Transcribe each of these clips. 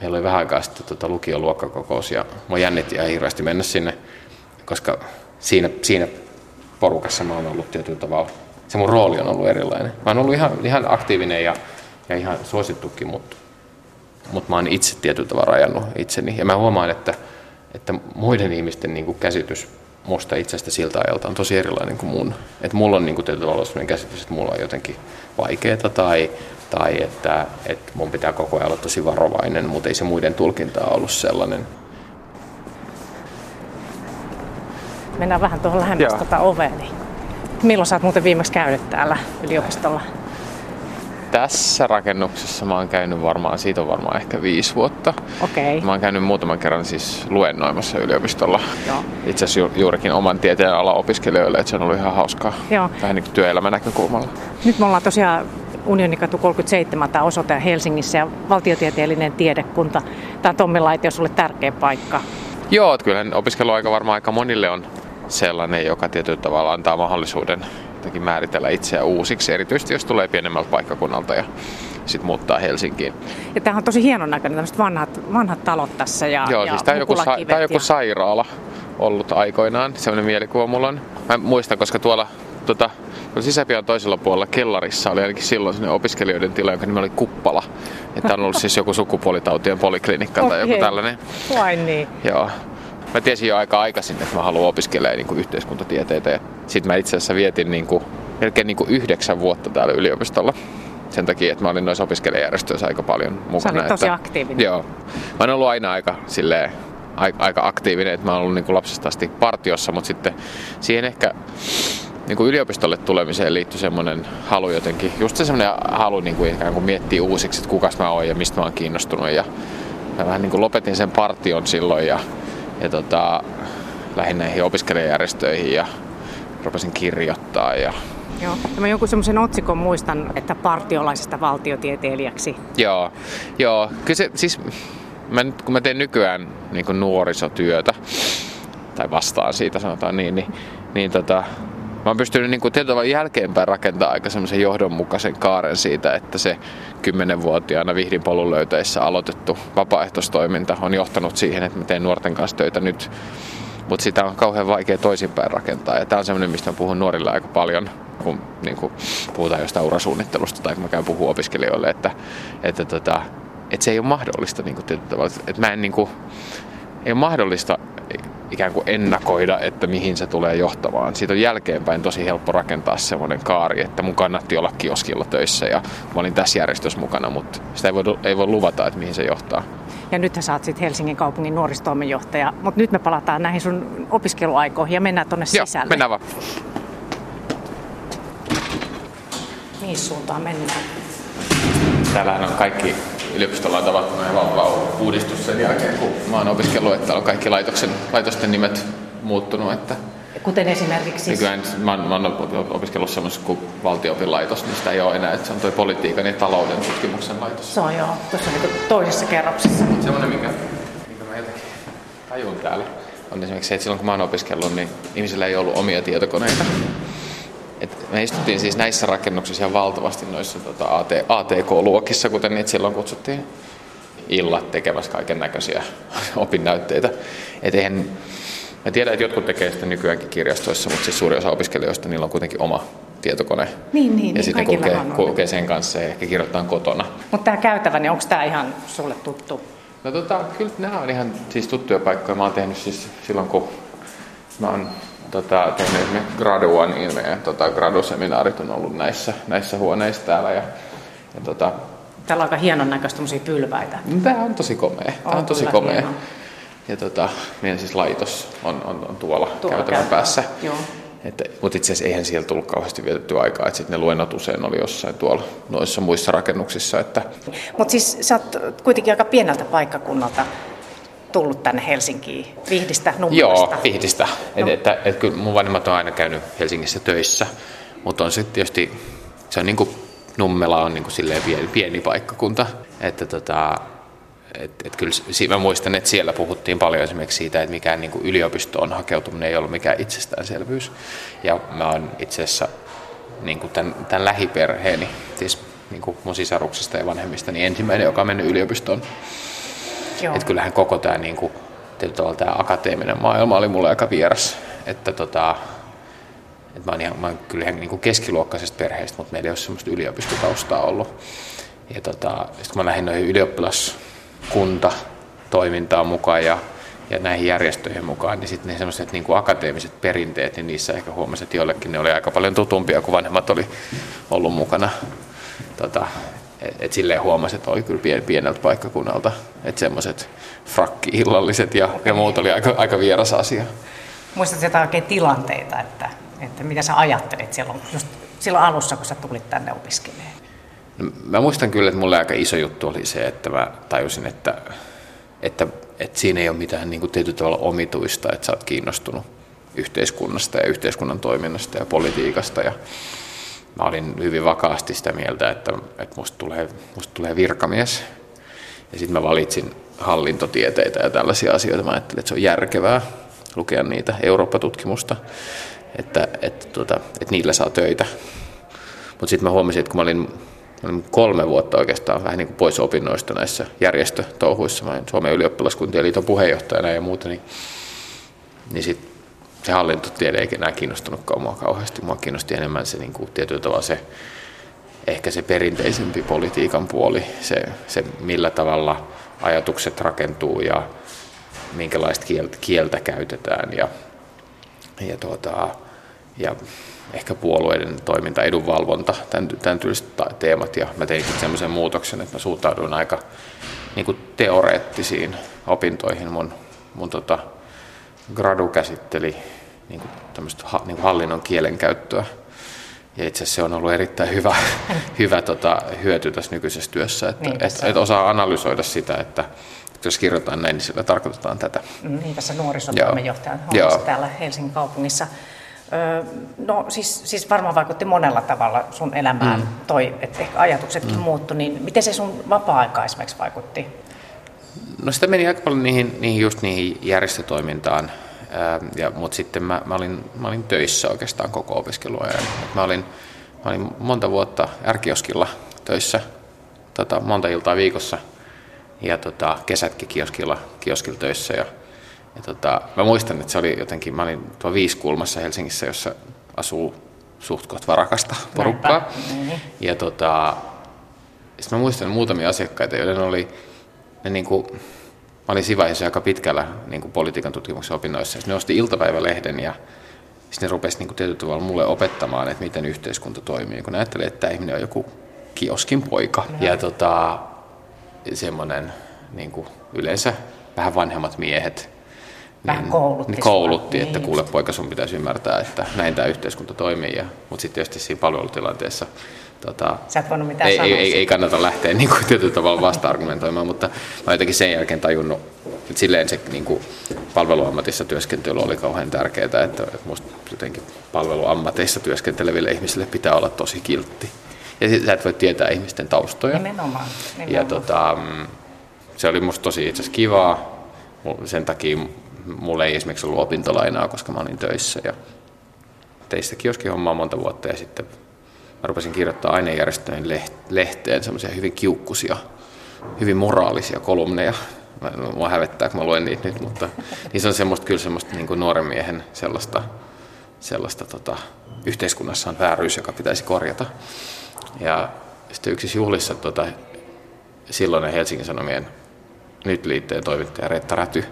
meillä oli vähän aikaa sitten tota lukion luokkakokous ja mua jännitti ihan hirveästi mennä sinne, koska siinä, siinä porukassa mä oon ollut tietyllä tavalla, se mun rooli on ollut erilainen. Mä oon ollut ihan, ihan aktiivinen ja, ja ihan suosittukin, mutta, mutta mä oon itse tietyllä tavalla rajannut itseni. Ja mä huomaan, että, että muiden ihmisten niin kuin käsitys musta itsestä siltä ajalta on tosi erilainen kuin mun. Että mulla on niin kuin tietyllä tavalla sellainen käsitys, että mulla on jotenkin vaikeaa tai, tai että, että mun pitää koko ajan olla tosi varovainen, mutta ei se muiden tulkinta ollut sellainen. Mennään vähän tuohon lähemmäs tuota ovea. Niin milloin sä oot muuten viimeksi käynyt täällä yliopistolla? Tässä rakennuksessa mä oon käynyt varmaan, siitä on varmaan ehkä viisi vuotta. Okei. Mä oon käynyt muutaman kerran siis luennoimassa yliopistolla. Joo. Itse asiassa ju- juurikin oman tieteen ala opiskelijoille, että se on ollut ihan hauskaa. Joo. Vähän niin kuin työelämän näkökulmalla. Nyt me ollaan tosiaan Unionikatu 37, tämä osoite Helsingissä ja valtiotieteellinen tiedekunta. Tämä Tommi Laitio on sulle tärkeä paikka. Joo, että kyllähän opiskeluaika varmaan aika monille on sellainen, joka tietyllä tavalla antaa mahdollisuuden jotenkin määritellä itseä uusiksi, erityisesti jos tulee pienemmältä paikkakunnalta ja sitten muuttaa Helsinkiin. Ja tämähän on tosi hienon näköinen, tämmöiset vanhat, vanhat talot tässä ja, Joo, ja siis tämä on, joku, sa- tää on joku ja... sairaala ollut aikoinaan, sellainen mielikuva mulla on. Mä muistan, koska tuolla tota, tuolla sisäpian toisella puolella kellarissa oli ainakin silloin sellainen opiskelijoiden tila, jonka nimi oli Kuppala. Että on ollut siis joku sukupuolitautien poliklinikka tai joku tällainen. Vai niin? Joo. Mä tiesin jo aika aikaisin, että mä haluan opiskella niin kuin yhteiskuntatieteitä. Ja sitten mä itse asiassa vietin niin kuin, melkein niin kuin yhdeksän vuotta täällä yliopistolla. Sen takia, että mä olin noissa opiskelijajärjestöissä aika paljon mukana. olit tosi että, aktiivinen. Joo. Mä oon ollut aina aika, silleen, aika, aika aktiivinen, että mä oon ollut niin kuin lapsesta asti partiossa, mutta sitten siihen ehkä niin kuin yliopistolle tulemiseen liittyy semmoinen halu jotenkin, just se semmoinen halu niin kuin ikään kuin miettiä uusiksi, että kukas mä oon ja mistä mä oon kiinnostunut. Ja mä vähän niin kuin lopetin sen partion silloin ja, ja tota, lähdin näihin opiskelijajärjestöihin ja rupesin kirjoittaa ja Joo. Ja mä jonkun semmoisen otsikon muistan, että partiolaisesta valtiotieteilijäksi. Joo, joo. Kyllä se, siis mä nyt, kun mä teen nykyään niin kuin nuorisotyötä, tai vastaan siitä sanotaan niin, niin, niin tota, mä oon pystynyt niin tietyllä jälkeenpäin rakentamaan aika semmoisen johdonmukaisen kaaren siitä, että se kymmenenvuotiaana Vihdin polun löytäessä aloitettu vapaaehtoistoiminta on johtanut siihen, että mä teen nuorten kanssa töitä nyt. Mutta sitä on kauhean vaikea toisinpäin rakentaa. Ja tämä on semmoinen, mistä mä puhun nuorille aika paljon, kun niin kuin puhutaan jostain urasuunnittelusta tai kun mä käyn puhua opiskelijoille, että, että, tota, että se ei ole mahdollista niin kuin, tavalla. Että mä en niin kuin, ei ole mahdollista ikään kuin ennakoida, että mihin se tulee johtamaan. Siitä on jälkeenpäin tosi helppo rakentaa semmoinen kaari, että mun kannatti olla kioskilla töissä ja mä olin tässä järjestössä mukana, mutta sitä ei voi, ei voi luvata, että mihin se johtaa. Ja nyt sä oot sitten Helsingin kaupungin nuoristoimenjohtaja. Mutta nyt me palataan näihin sun opiskeluaikoihin ja mennään tonne Joo, sisälle. mennään vaan. Mihin suuntaan mennään? Täällähän on kaikki yliopistolla on tapahtunut ihan valtava uudistus sen jälkeen, kun mä oon opiskellut, että on kaikki laitoksen, laitosten nimet muuttunut. Että Kuten esimerkiksi siis, nykyään mä mä oon opiskellut semmoisessa kuin valtioopinlaitos, niin sitä ei ole enää, että se on toi politiikan ja talouden tutkimuksen laitos. se on joo, tuossa niin toisessa kerroksessa. Semmoinen, mikä, mikä mä jotenkin tajun täällä, on esimerkiksi se, että silloin kun mä oon opiskellut, niin ihmisillä ei ollut omia tietokoneita. Et me istuttiin siis näissä rakennuksissa ihan valtavasti noissa tota, AT, ATK-luokissa, kuten niitä silloin kutsuttiin, illat tekemässä kaiken näköisiä opinnäytteitä. Et eihän, mä tiedän, että jotkut tekee sitä nykyäänkin kirjastoissa, mutta siis suuri osa opiskelijoista, niillä on kuitenkin oma tietokone. Niin, niin, ja niin, sitten kulkee, kulkee sen kanssa ja ehkä kirjoittaa kotona. Mutta tämä käytävä, niin onko tämä ihan sulle tuttu? No tota, kyllä nämä on ihan siis tuttuja paikkoja. Mä oon tehnyt siis silloin, kun mä oon tota, tehnyt gradua, niin meidän tota, graduseminaarit on ollut näissä, näissä huoneissa täällä. Ja, ja tota, Täällä on aika hienon näköistä pylväitä. no, tää on tosi komea. Tää on, On tosi kyllä komea. hieno. Ja tota, meidän siis laitos on, on, on tuolla, Tuolla käytävän käytävällä, päässä. joo. Että, mutta itse asiassa eihän siellä tullut kauheasti vietettyä aikaa, että sitten ne luennot usein oli jossain tuolla noissa muissa rakennuksissa. Että, Mutta siis sä oot kuitenkin aika pieneltä paikkakunnalta tullut tänne Helsinkiin, Vihdistä, Nummilasta. Joo, Vihdistä. Et, että, et, kyllä mun vanhemmat on aina käynyt Helsingissä töissä, mutta on sitten tietysti, se on niin kuin, Nummela on niin kuin silleen pieni, pieni paikkakunta, että tota, et, et kyllä mä muistan, että siellä puhuttiin paljon esimerkiksi siitä, että mikään niin yliopistoon hakeutuminen ei ollut mikään itsestäänselvyys. Ja mä oon itse asiassa niin kuin tämän, tämän lähiperheeni, siis niin kuin mun sisaruksista ja vanhemmista, niin ensimmäinen, joka on mennyt yliopistoon. Että kyllähän koko tämä niin akateeminen maailma oli mulle aika vieras. Että tota, että mä oon, ihan, mä oon kyllä ihan niin kuin keskiluokkaisesta perheestä, mutta meillä ei ole semmoista yliopistotaustaa ollut. Ja tota, sitten kun mä lähdin noihin ylioppilaskunta toimintaan mukaan ja, ja näihin järjestöihin mukaan, niin sitten ne semmoiset niin akateemiset perinteet, niin niissä ehkä huomasin, että joillekin ne oli aika paljon tutumpia, kuin vanhemmat oli ollut mukana. Tota, et, et silleen huomasi, että oli kyllä pien, pieneltä paikkakunnalta, että semmoiset frakki-illalliset ja, ja muut oli aika, aika vieras asia. Muistatko jotain oikein tilanteita, että, että mitä sä ajattelit silloin, just silloin alussa, kun sä tulit tänne opiskelemaan? No, mä muistan kyllä, että mulle aika iso juttu oli se, että mä tajusin, että, että, että siinä ei ole mitään niin kuin tietyllä tavalla omituista, että sä oot kiinnostunut yhteiskunnasta ja yhteiskunnan toiminnasta ja politiikasta. Ja mä olin hyvin vakaasti sitä mieltä, että, että musta, tulee, musta tulee virkamies. Ja sitten mä valitsin hallintotieteitä ja tällaisia asioita. Mä ajattelin, että se on järkevää lukea niitä Eurooppa-tutkimusta, että, että, tuota, että niillä saa töitä. Mutta sitten mä huomasin, että kun mä olin, mä olin kolme vuotta oikeastaan vähän niin kuin pois opinnoista näissä järjestötouhuissa, mä olin Suomen ylioppilaskuntien liiton puheenjohtajana ja muuta, niin, niin sitten se hallintotiede ei enää kiinnostunutkaan mua kauheasti. Mua kiinnosti enemmän se niin kuin, tietyllä tavalla se, ehkä se perinteisempi politiikan puoli, se, se millä tavalla ajatukset rakentuu ja minkälaista kieltä, kieltä käytetään ja, ja, tuota, ja ehkä puolueiden toiminta, edunvalvonta, tämän, tämän tyyliset teemat. Ja mä tein sitten semmoisen muutoksen, että mä suhtauduin aika niin kuin teoreettisiin opintoihin. Mun, mun tota, gradu käsitteli niin kuin tämmöistä niin kuin hallinnon kielenkäyttöä. Ja itse asiassa se on ollut erittäin hyvä, hyvä tota, hyöty tässä nykyisessä työssä, että niin, et, et osaa analysoida sitä, että jos kirjoitetaan näin, niin sillä tarkoitetaan tätä. Niin, tässä nuorisotoimenjohtajan hommassa täällä Helsingin kaupungissa. No siis, siis varmaan vaikutti monella tavalla sun elämään mm. toi, että ehkä ajatuksetkin mm. muuttu, niin miten se sun vapaa-aika esimerkiksi vaikutti? No sitä meni aika paljon niihin, niihin just niihin järjestötoimintaan, ja, mutta sitten mä, mä, olin, mä olin töissä oikeastaan koko opiskeluajan. Mä olin, mä olin monta vuotta ärkioskilla töissä, tota, monta iltaa viikossa – ja tota, kesätkin kioskilla, kioskilla töissä. Ja, ja tota, mä muistan, että se oli jotenkin, mä olin tuo Viiskulmassa Helsingissä, jossa asuu suht kohta varakasta porukkaa. Niin. Ja tota, sitten mä muistan muutamia asiakkaita, joiden oli, ne niin kuin, mä olin siinä vaiheessa aika pitkällä niin kuin politiikan tutkimuksen opinnoissa. Sitten ne osti iltapäivälehden ja sitten ne rupesi niin kuin tietyllä tavalla mulle opettamaan, että miten yhteiskunta toimii. Kun ne ajattelee, että tämä ihminen on joku kioskin poika. No. Ja tota, semmoinen niin kuin yleensä vähän vanhemmat miehet vähän niin, koulutti, niin koulutti että niin. kuule poika sun pitäisi ymmärtää, että näin tämä yhteiskunta toimii. Ja, mutta sitten tietysti siinä palvelutilanteessa tota, Sä et mitään ei, ei, ei, ei, kannata lähteä niin kuin, tietyllä tavalla vasta-argumentoimaan, mutta mä jotenkin sen jälkeen tajunnut, että silleen se niin kuin, palveluammatissa työskentely oli kauhean tärkeää, että, että musta jotenkin palveluammateissa työskenteleville ihmisille pitää olla tosi kiltti. Ja sit sä et voi tietää ihmisten taustoja. Nimenomaan. nimenomaan. Ja tota, mm, se oli musta tosi itse kivaa. Sen takia mulla ei esimerkiksi ollut opintolainaa, koska mä olin töissä. Ja tein sitä kioskihommaa monta vuotta ja sitten mä rupesin kirjoittaa ainejärjestöjen lehteen semmoisia hyvin kiukkusia, hyvin moraalisia kolumneja. Mua hävettää, kun mä luen niitä nyt, mutta se on semmoista, kyllä semmoista niin kuin nuoren miehen sellaista, sellaista tota, yhteiskunnassa on vääryys, joka pitäisi korjata. Ja sitten yksi juhlissa tota, silloinen Helsingin Sanomien nyt liitteen toimittaja Reetta Räty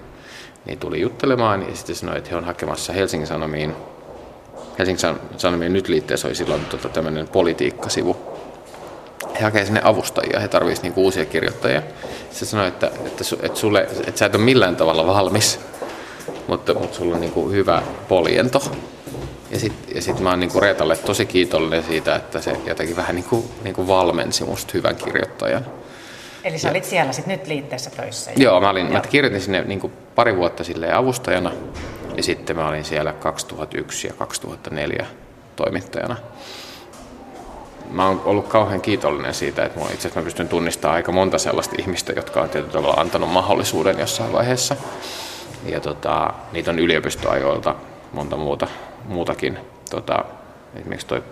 niin tuli juttelemaan ja sitten sanoi, että he on hakemassa Helsingin Sanomiin Helsingin Sanomien nyt liitteessä oli silloin tota, tämmöinen politiikkasivu. He hakee sinne avustajia, he tarvitsisivat niinku uusia kirjoittajia. Se sanoi, että, että, että, sulle, että sä et ole millään tavalla valmis, mutta, mutta sulla on niinku hyvä poliento. Ja sitten ja sit mä oon niinku Reetalle tosi kiitollinen siitä, että se jotenkin vähän niinku, niinku valmensi musta hyvän kirjoittajan. Eli sä ja, olit siellä sitten nyt liitteessä töissä? Joo, mä, olin, joo. mä kirjoitin sinne niinku pari vuotta sille avustajana ja sitten mä olin siellä 2001 ja 2004 toimittajana. Mä oon ollut kauhean kiitollinen siitä, että mä itse mä pystyn tunnistamaan aika monta sellaista ihmistä, jotka on tietyllä tavalla antanut mahdollisuuden jossain vaiheessa. Ja tota, niitä on yliopistoajoilta monta muuta muutakin. Tota, esimerkiksi toi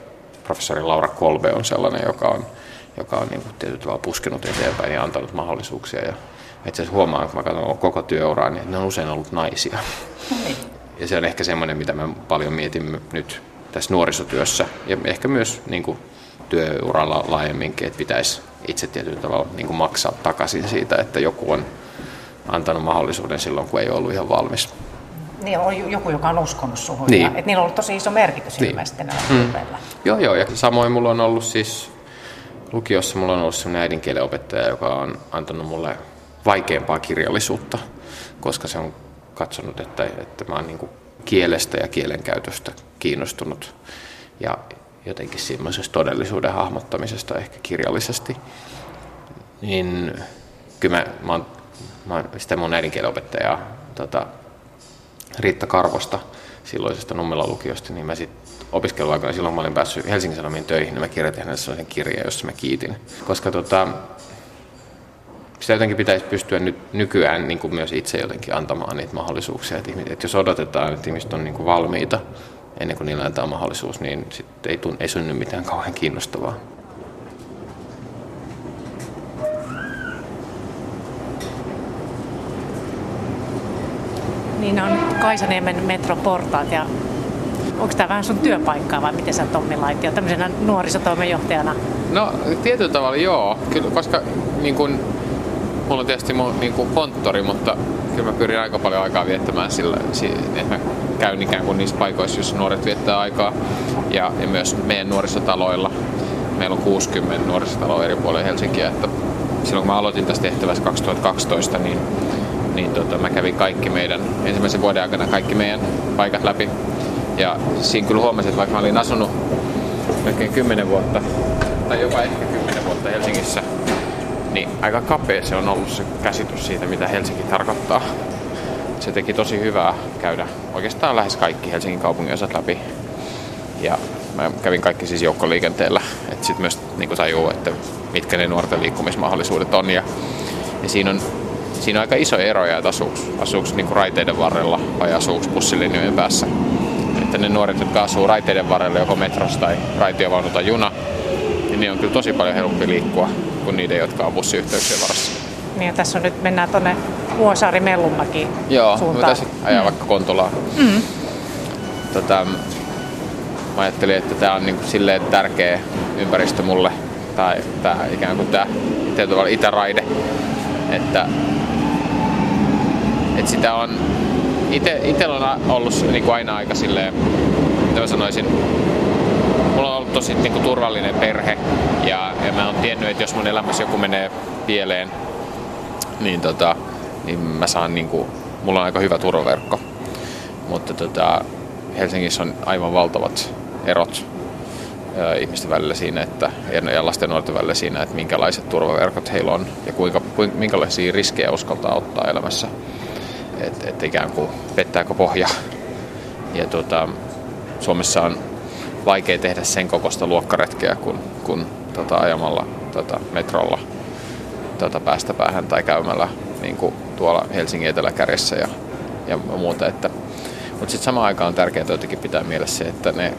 professori Laura Kolbe on sellainen, joka on, joka on niin tietyllä tavalla puskenut eteenpäin ja antanut mahdollisuuksia. Ja itse asiassa huomaan, kun mä katson koko työuraa, niin ne on usein ollut naisia. No niin. Ja se on ehkä semmoinen, mitä mä paljon mietin nyt tässä nuorisotyössä ja ehkä myös niin kuin työuralla laajemminkin, että pitäisi itse tietyllä tavalla niin kuin maksaa takaisin siitä, että joku on antanut mahdollisuuden silloin, kun ei ollut ihan valmis. Niin on joku, joka on uskonut suhun. Niin. Ja, että niillä on ollut tosi iso merkitys niin. ilmeisesti näillä mm. Joo, joo. Ja samoin mulla on ollut siis lukiossa mulla on ollut sellainen äidinkielen opettaja, joka on antanut mulle vaikeampaa kirjallisuutta, koska se on katsonut, että, että mä oon niin kielestä ja kielenkäytöstä kiinnostunut ja jotenkin semmoisesta todellisuuden hahmottamisesta ehkä kirjallisesti. Niin kyllä mä, mä, oon, mä oon sitä mun äidinkielen opettajaa tota, Riitta Karvosta silloisesta Nummelan lukiosta, niin mä sitten opiskeluaikana, silloin mä olin päässyt Helsingin Sanomiin töihin, niin mä kirjoitin hänelle sellaisen kirjeen, jossa mä kiitin. Koska tota, sitä jotenkin pitäisi pystyä nyt nykyään niin kuin myös itse jotenkin antamaan niitä mahdollisuuksia. Että, että jos odotetaan, että ihmiset on niin kuin valmiita ennen kuin niillä antaa mahdollisuus, niin sitten ei, tunne, ei synny mitään kauhean kiinnostavaa. Niin on Kaisaniemen metroportaat ja onko tämä vähän sun työpaikkaa vai miten sä Tommi Laitio tämmöisenä nuorisotoimenjohtajana? No tietyllä tavalla joo, kyllä, koska niin kun, mulla on tietysti mun niin kun konttori, mutta kyllä mä pyrin aika paljon aikaa viettämään sillä, että mä käyn ikään kuin niissä paikoissa, joissa nuoret viettää aikaa ja, ja myös meidän nuorisotaloilla. Meillä on 60 nuorisotaloa eri puolilla Helsinkiä, että silloin kun mä aloitin tässä tehtävässä 2012, niin niin tota, mä kävin kaikki meidän, ensimmäisen vuoden aikana kaikki meidän paikat läpi. Ja siinä kyllä huomasin, että vaikka mä olin asunut melkein 10 vuotta, tai jopa ehkä 10 vuotta Helsingissä, niin aika kapea se on ollut se käsitys siitä, mitä Helsinki tarkoittaa. Se teki tosi hyvää käydä oikeastaan lähes kaikki Helsingin kaupungin osat läpi. Ja mä kävin kaikki siis joukkoliikenteellä, että sitten myös niin tajuu, että mitkä ne nuorten liikkumismahdollisuudet on. Ja, ja siinä on siinä on aika iso eroja, että asuuko, asuuko niin raiteiden varrella vai asuuko bussilinjojen päässä. Että ne nuoret, jotka asuu raiteiden varrella joko metrossa tai raitiovaunu tai juna, niin ne on kyllä tosi paljon helpompi liikkua kuin niiden, jotka on bussiyhteyksien varassa. Niin ja tässä on nyt mennään tuonne Vuosaari Mellunmäki Joo, suuntaan. Joo, ajaa mm. vaikka Kontolaan. Mm. Tota, mä ajattelin, että tämä on niinku silleen tärkeä ympäristö mulle, tai tämä ikään kuin tämä itäraide, että et sitä on, ite, itellä on ollut niin kuin aina aika silleen, mitä mä sanoisin, mulla on ollut tosi niin kuin, turvallinen perhe ja, ja mä oon tiennyt, että jos mun elämässä joku menee pieleen, niin, tota, niin mä saan niin kuin, mulla on aika hyvä turvaverkko. Mutta tota, Helsingissä on aivan valtavat erot ihmisten välillä siinä, että, ja lasten nuorten välillä siinä, että minkälaiset turvaverkot heillä on ja kuinka, kuinka, minkälaisia riskejä uskaltaa ottaa elämässä että et ikään kuin pettääkö pohja. Ja tuota, Suomessa on vaikea tehdä sen kokoista luokkaretkeä kuin, kuin tota, ajamalla tota, metrolla tota, päästä päähän tai käymällä niin kuin tuolla Helsingin eteläkärjessä ja, ja muuta. Että, mutta sitten samaan aikaan on tärkeää jotenkin pitää mielessä se, että ne,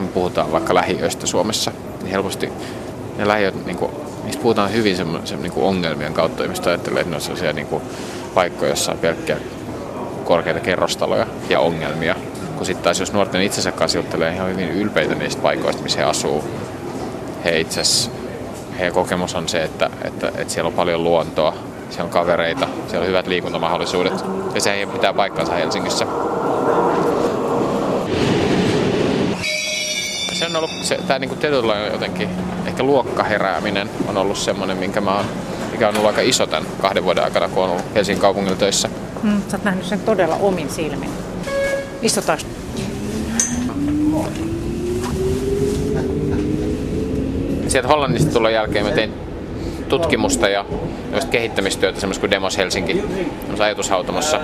me puhutaan vaikka lähiöistä Suomessa, niin helposti ne lähiöt, niin kuin, niistä puhutaan hyvin semmoisen niin ongelmien kautta. Ihmiset ajattelee, että ne on sellaisia niin kuin, paikkoja, jossa on pelkkiä korkeita kerrostaloja ja ongelmia. Kun sitten taas jos nuorten itsensä kanssa juttelee, he on hyvin ylpeitä niistä paikoista, missä he asuu. He itse heidän kokemus on se, että, että, että siellä on paljon luontoa, siellä on kavereita, siellä on hyvät liikuntamahdollisuudet. Ja se pitää paikkansa Helsingissä. Se on ollut, se, tämä niin jotenkin, ehkä luokkaherääminen on ollut semmoinen, minkä mä oon mikä on ollut aika iso tämän kahden vuoden aikana, kun on ollut Helsingin kaupungilla töissä. Mm, sä oot nähnyt sen todella omin silmin. Istutaan. Sieltä Hollannista tulon jälkeen mä tein tutkimusta ja kehittämistyötä semmoista kuin Demos Helsinki, ajatushautomossa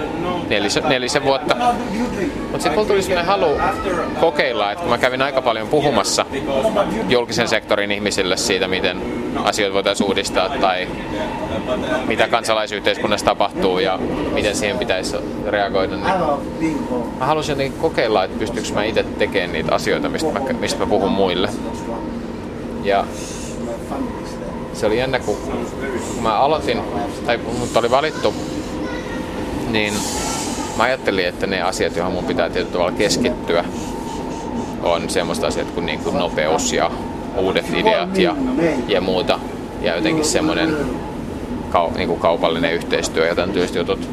nelisen, nelisen vuotta. Mutta sitten mulla tuli semmoinen halu kokeilla, että kun mä kävin aika paljon puhumassa julkisen sektorin ihmisille siitä, miten asioita voitaisiin uudistaa tai mitä kansalaisyhteiskunnassa tapahtuu ja miten siihen pitäisi reagoida, niin mä halusin jotenkin kokeilla, että pystyykö mä itse tekemään niitä asioita, mistä mä, mistä mä puhun muille. Ja se oli jännä, kun, mä aloitin, tai mut oli valittu, niin mä ajattelin, että ne asiat, joihin mun pitää tietyllä tavalla keskittyä, on semmoista asiat kuin, niin kuin nopeus ja uudet ideat ja, ja muuta. Ja jotenkin semmoinen kau, niin kuin kaupallinen yhteistyö ja tämän tyyliset jutut.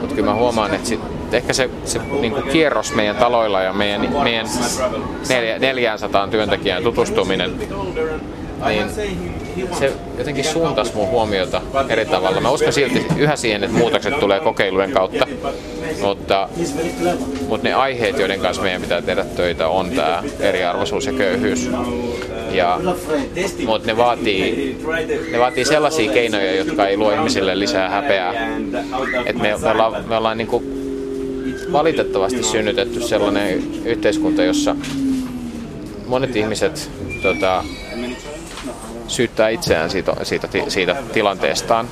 Mutta kyllä mä huomaan, että sit, ehkä se, se niin kuin kierros meidän taloilla ja meidän, meidän neljä, 400 työntekijän tutustuminen, niin se jotenkin suuntasi mun huomiota eri tavalla. Mä uskon silti yhä siihen, että muutokset tulee kokeilujen kautta, mutta, mutta ne aiheet, joiden kanssa meidän pitää tehdä töitä, on tämä eriarvoisuus ja köyhyys. Ja, mutta ne vaatii, ne vaatii sellaisia keinoja, jotka ei luo ihmisille lisää häpeää. Et me, me ollaan, me ollaan niin kuin valitettavasti synnytetty sellainen yhteiskunta, jossa monet ihmiset tota, syyttää itseään siitä, siitä, siitä tilanteestaan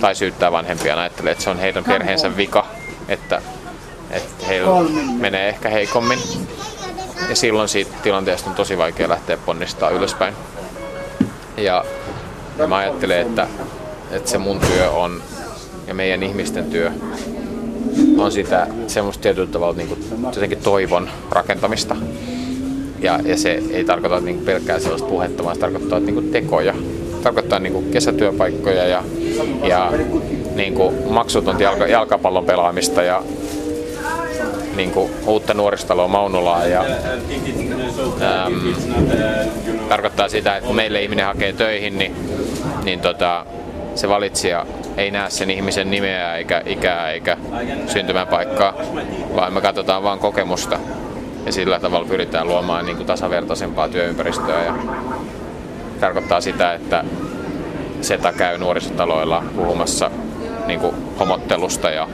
tai syyttää vanhempia ajattelee, että se on heidän perheensä vika, että, että heillä menee ehkä heikommin. Ja silloin siitä tilanteesta on tosi vaikea lähteä ponnistaa ylöspäin. Ja, ja mä ajattelen, että, että se mun työ on ja meidän ihmisten työ on sitä semmoista tietyllä tavalla niin kuin, jotenkin toivon rakentamista. Ja, ja se ei tarkoita niin kuin pelkkää sellaista puhetta, vaan se tarkoittaa niin kuin tekoja. Tarkoittaa niin kuin kesätyöpaikkoja ja, ja niin kuin maksutonta jalka, jalkapallon pelaamista ja niin kuin uutta nuoristaloa Maunulaa ja äm, tarkoittaa sitä, että kun meille ihminen hakee töihin, niin, niin tota, se valitsija ei näe sen ihmisen nimeä eikä ikää eikä syntymäpaikkaa, vaan me katsotaan vain kokemusta. Ja sillä tavalla pyritään luomaan niin kuin tasavertaisempaa työympäristöä ja tarkoittaa sitä, että SETA käy nuorisotaloilla puhumassa niin kuin homottelusta ja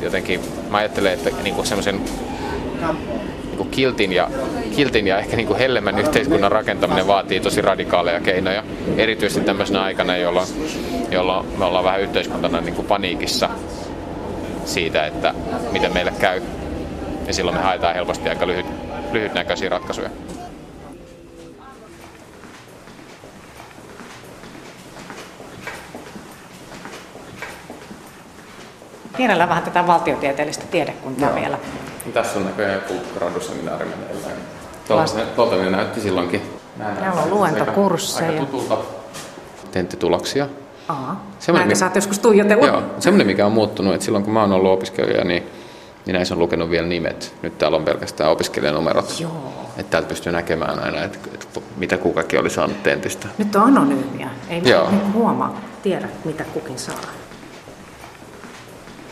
jotenkin mä ajattelen, että niin kuin semmoisen niin kuin kiltin, ja, kiltin ja ehkä niin kuin hellemmän yhteiskunnan rakentaminen vaatii tosi radikaaleja keinoja, erityisesti tämmöisenä aikana, jolloin, jolloin me ollaan vähän yhteiskuntana niin kuin paniikissa siitä, että miten meille käy. Ja silloin me haetaan helposti aika lyhyt, lyhytnäköisiä ratkaisuja. Pienellä vähän tätä valtiotieteellistä tiedekuntaa Joo. vielä. Tässä on näköjään joku graduseminaari meneillään. Tuolta ne näytti silloinkin. Täällä on luentokursseja. Aika tutulta. Tenttituloksia. Aa, Näitä sä oot joskus tuijotellut. Joo, semmoinen mikä on muuttunut, että silloin kun mä oon ollut opiskelija, niin, niin näissä on lukenut vielä nimet. Nyt täällä on pelkästään opiskelijanumerot. Joo. Että täältä pystyy näkemään aina, että, että mitä kukakin oli saanut tentistä. Nyt on anonyymiä. Ei Joo. Huomaa, tiedä mitä kukin saa.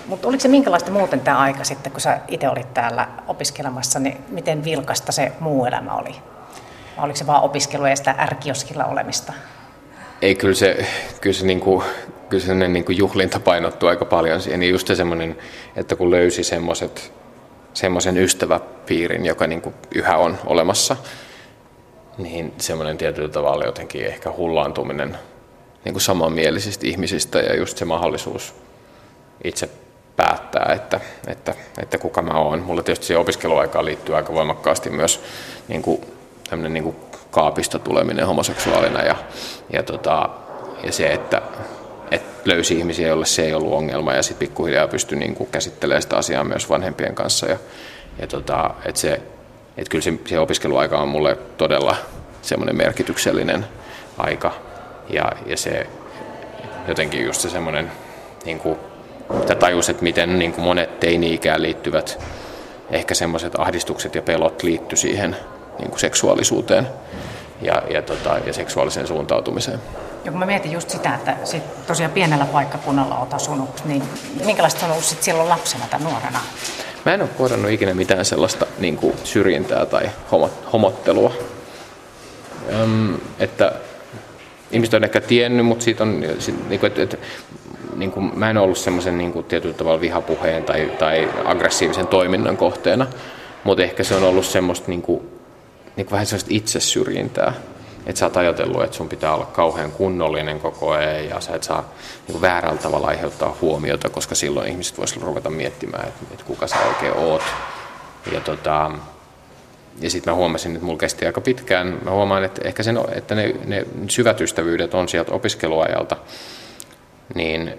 Mutta oliko se minkälaista muuten tämä aika sitten, kun sä itse olit täällä opiskelemassa, niin miten vilkasta se muu elämä oli? Vai oliko se vaan opiskelu ja sitä ärkioskilla olemista? Ei, kyllä se, kyllä se, niinku, kyllä se niinku juhlinta painottuu aika paljon siihen. Niin just se semmoinen, että kun löysi semmoiset semmoisen ystäväpiirin, joka niinku yhä on olemassa, niin semmoinen tietyllä tavalla jotenkin ehkä hullaantuminen niin kuin samanmielisistä ihmisistä ja just se mahdollisuus itse päättää, että, että, että kuka mä oon. Mulla tietysti se opiskeluaikaan liittyy aika voimakkaasti myös niin kuin, tämmöinen niin kuin kaapista tuleminen homoseksuaalina ja, ja, tota, ja se, että, että löysi ihmisiä, joille se ei ollut ongelma ja sitten pikkuhiljaa pystyi niin kuin käsittelemään sitä asiaa myös vanhempien kanssa. Ja, ja tota, että se, että kyllä se, se opiskeluaika on mulle todella semmoinen merkityksellinen aika ja, ja se jotenkin just se semmoinen niin kuin että tajus, että miten niin kuin monet teini-ikään liittyvät ehkä semmoiset ahdistukset ja pelot liittyy siihen niin kuin seksuaalisuuteen ja, ja, tota, ja seksuaaliseen suuntautumiseen. Ja kun mä mietin just sitä, että sit tosiaan pienellä paikkakunnalla olet asunut, niin minkälaista on ollut sit silloin lapsena tai nuorena? Mä en ole kohdannut ikinä mitään sellaista niin kuin syrjintää tai homottelua. Öm, että ihmiset on ehkä tiennyt, mutta siitä on, niin kuin, että, että niin kuin, mä en ollut semmoisen niin tietyllä tavalla vihapuheen tai, tai aggressiivisen toiminnan kohteena, mutta ehkä se on ollut semmoista niin kuin, niin kuin vähän semmoista itsesyrjintää. Että sä oot ajatellut, että sun pitää olla kauhean kunnollinen koko ajan ja sä et saa niin kuin väärällä tavalla aiheuttaa huomiota, koska silloin ihmiset voisivat ruveta miettimään, että, että kuka sä oikein oot. Ja tota, ja sitten mä huomasin, että mulla kesti aika pitkään. Mä huomaan, että ehkä sen, että ne, ne syvät ystävyydet on sieltä opiskeluajalta, niin,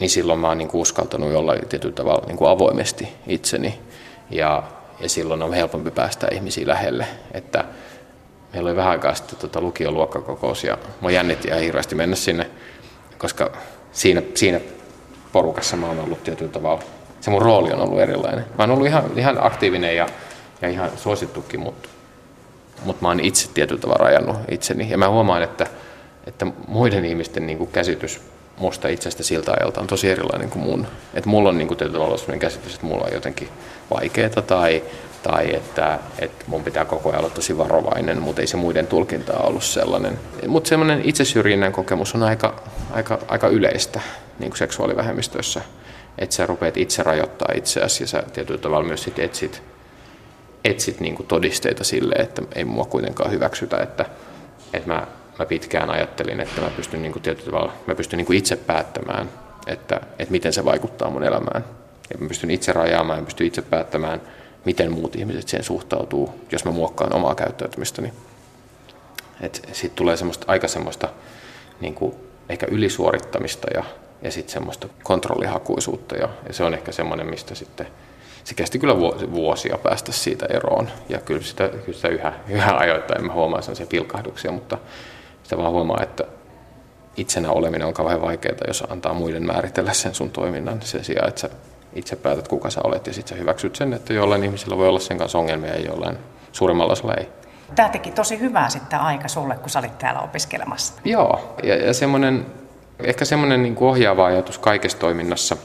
niin silloin mä oon niin uskaltanut olla tietyllä tavalla niin kuin avoimesti itseni. Ja, ja silloin on helpompi päästä ihmisiä lähelle. Että meillä oli vähän aikaa sitten tota lukioluokkakokous ja mä jännitti ihan hirveästi mennä sinne, koska siinä, siinä porukassa mä oon ollut tietyllä tavalla, se mun rooli on ollut erilainen. Mä oon ollut ihan, ihan aktiivinen ja, ja ihan suosittukin, mutta, mutta mä oon itse tietyllä tavalla rajannut itseni. Ja mä huomaan, että, että muiden ihmisten niin käsitys musta itsestä siltä ajalta on tosi erilainen kuin mun. Että mulla on niin kuin tietyllä tavalla sellainen käsitys, että mulla on jotenkin vaikeaa tai, tai että, että mun pitää koko ajan olla tosi varovainen, mutta ei se muiden tulkinta ollut sellainen. Mutta semmoinen itsesyrjinnän kokemus on aika, aika, aika yleistä niin kuin seksuaalivähemmistöissä, että sä rupeat itse rajoittaa itseäsi ja sä tietyllä tavalla myös sit etsit, etsit niin kuin todisteita sille, että ei mua kuitenkaan hyväksytä, että, että mä, mä pitkään ajattelin, että mä pystyn niin kuin tavalla, mä pystyn niin kuin itse päättämään, että, että miten se vaikuttaa mun elämään. Ja mä pystyn itse rajaamaan ja pystyn itse päättämään, miten muut ihmiset siihen suhtautuu, jos mä muokkaan omaa käyttäytymistäni. Sitten tulee semmoista, aika semmoista niin kuin ehkä ylisuorittamista ja ja sitten semmoista kontrollihakuisuutta ja, ja se on ehkä semmoinen, mistä sitten se kesti kyllä vuosia päästä siitä eroon ja kyllä sitä, kyllä sitä yhä, yhä ajoittain mä huomaan sellaisia pilkahduksia, mutta sitä vaan huomaa, että itsenä oleminen on kauhean vaikeaa, jos antaa muiden määritellä sen sun toiminnan sen sijaan, että sä itse päätät, kuka sä olet ja sitten sä hyväksyt sen, että jollain ihmisillä voi olla sen kanssa ongelmia ja jollain suuremmalla osalla ei. Tämä teki tosi hyvää sitten aika sulle, kun sä olit täällä opiskelemassa. Joo, ja, ja semmoinen Ehkä semmoinen niin ohjaava ajatus kaikessa toiminnassa,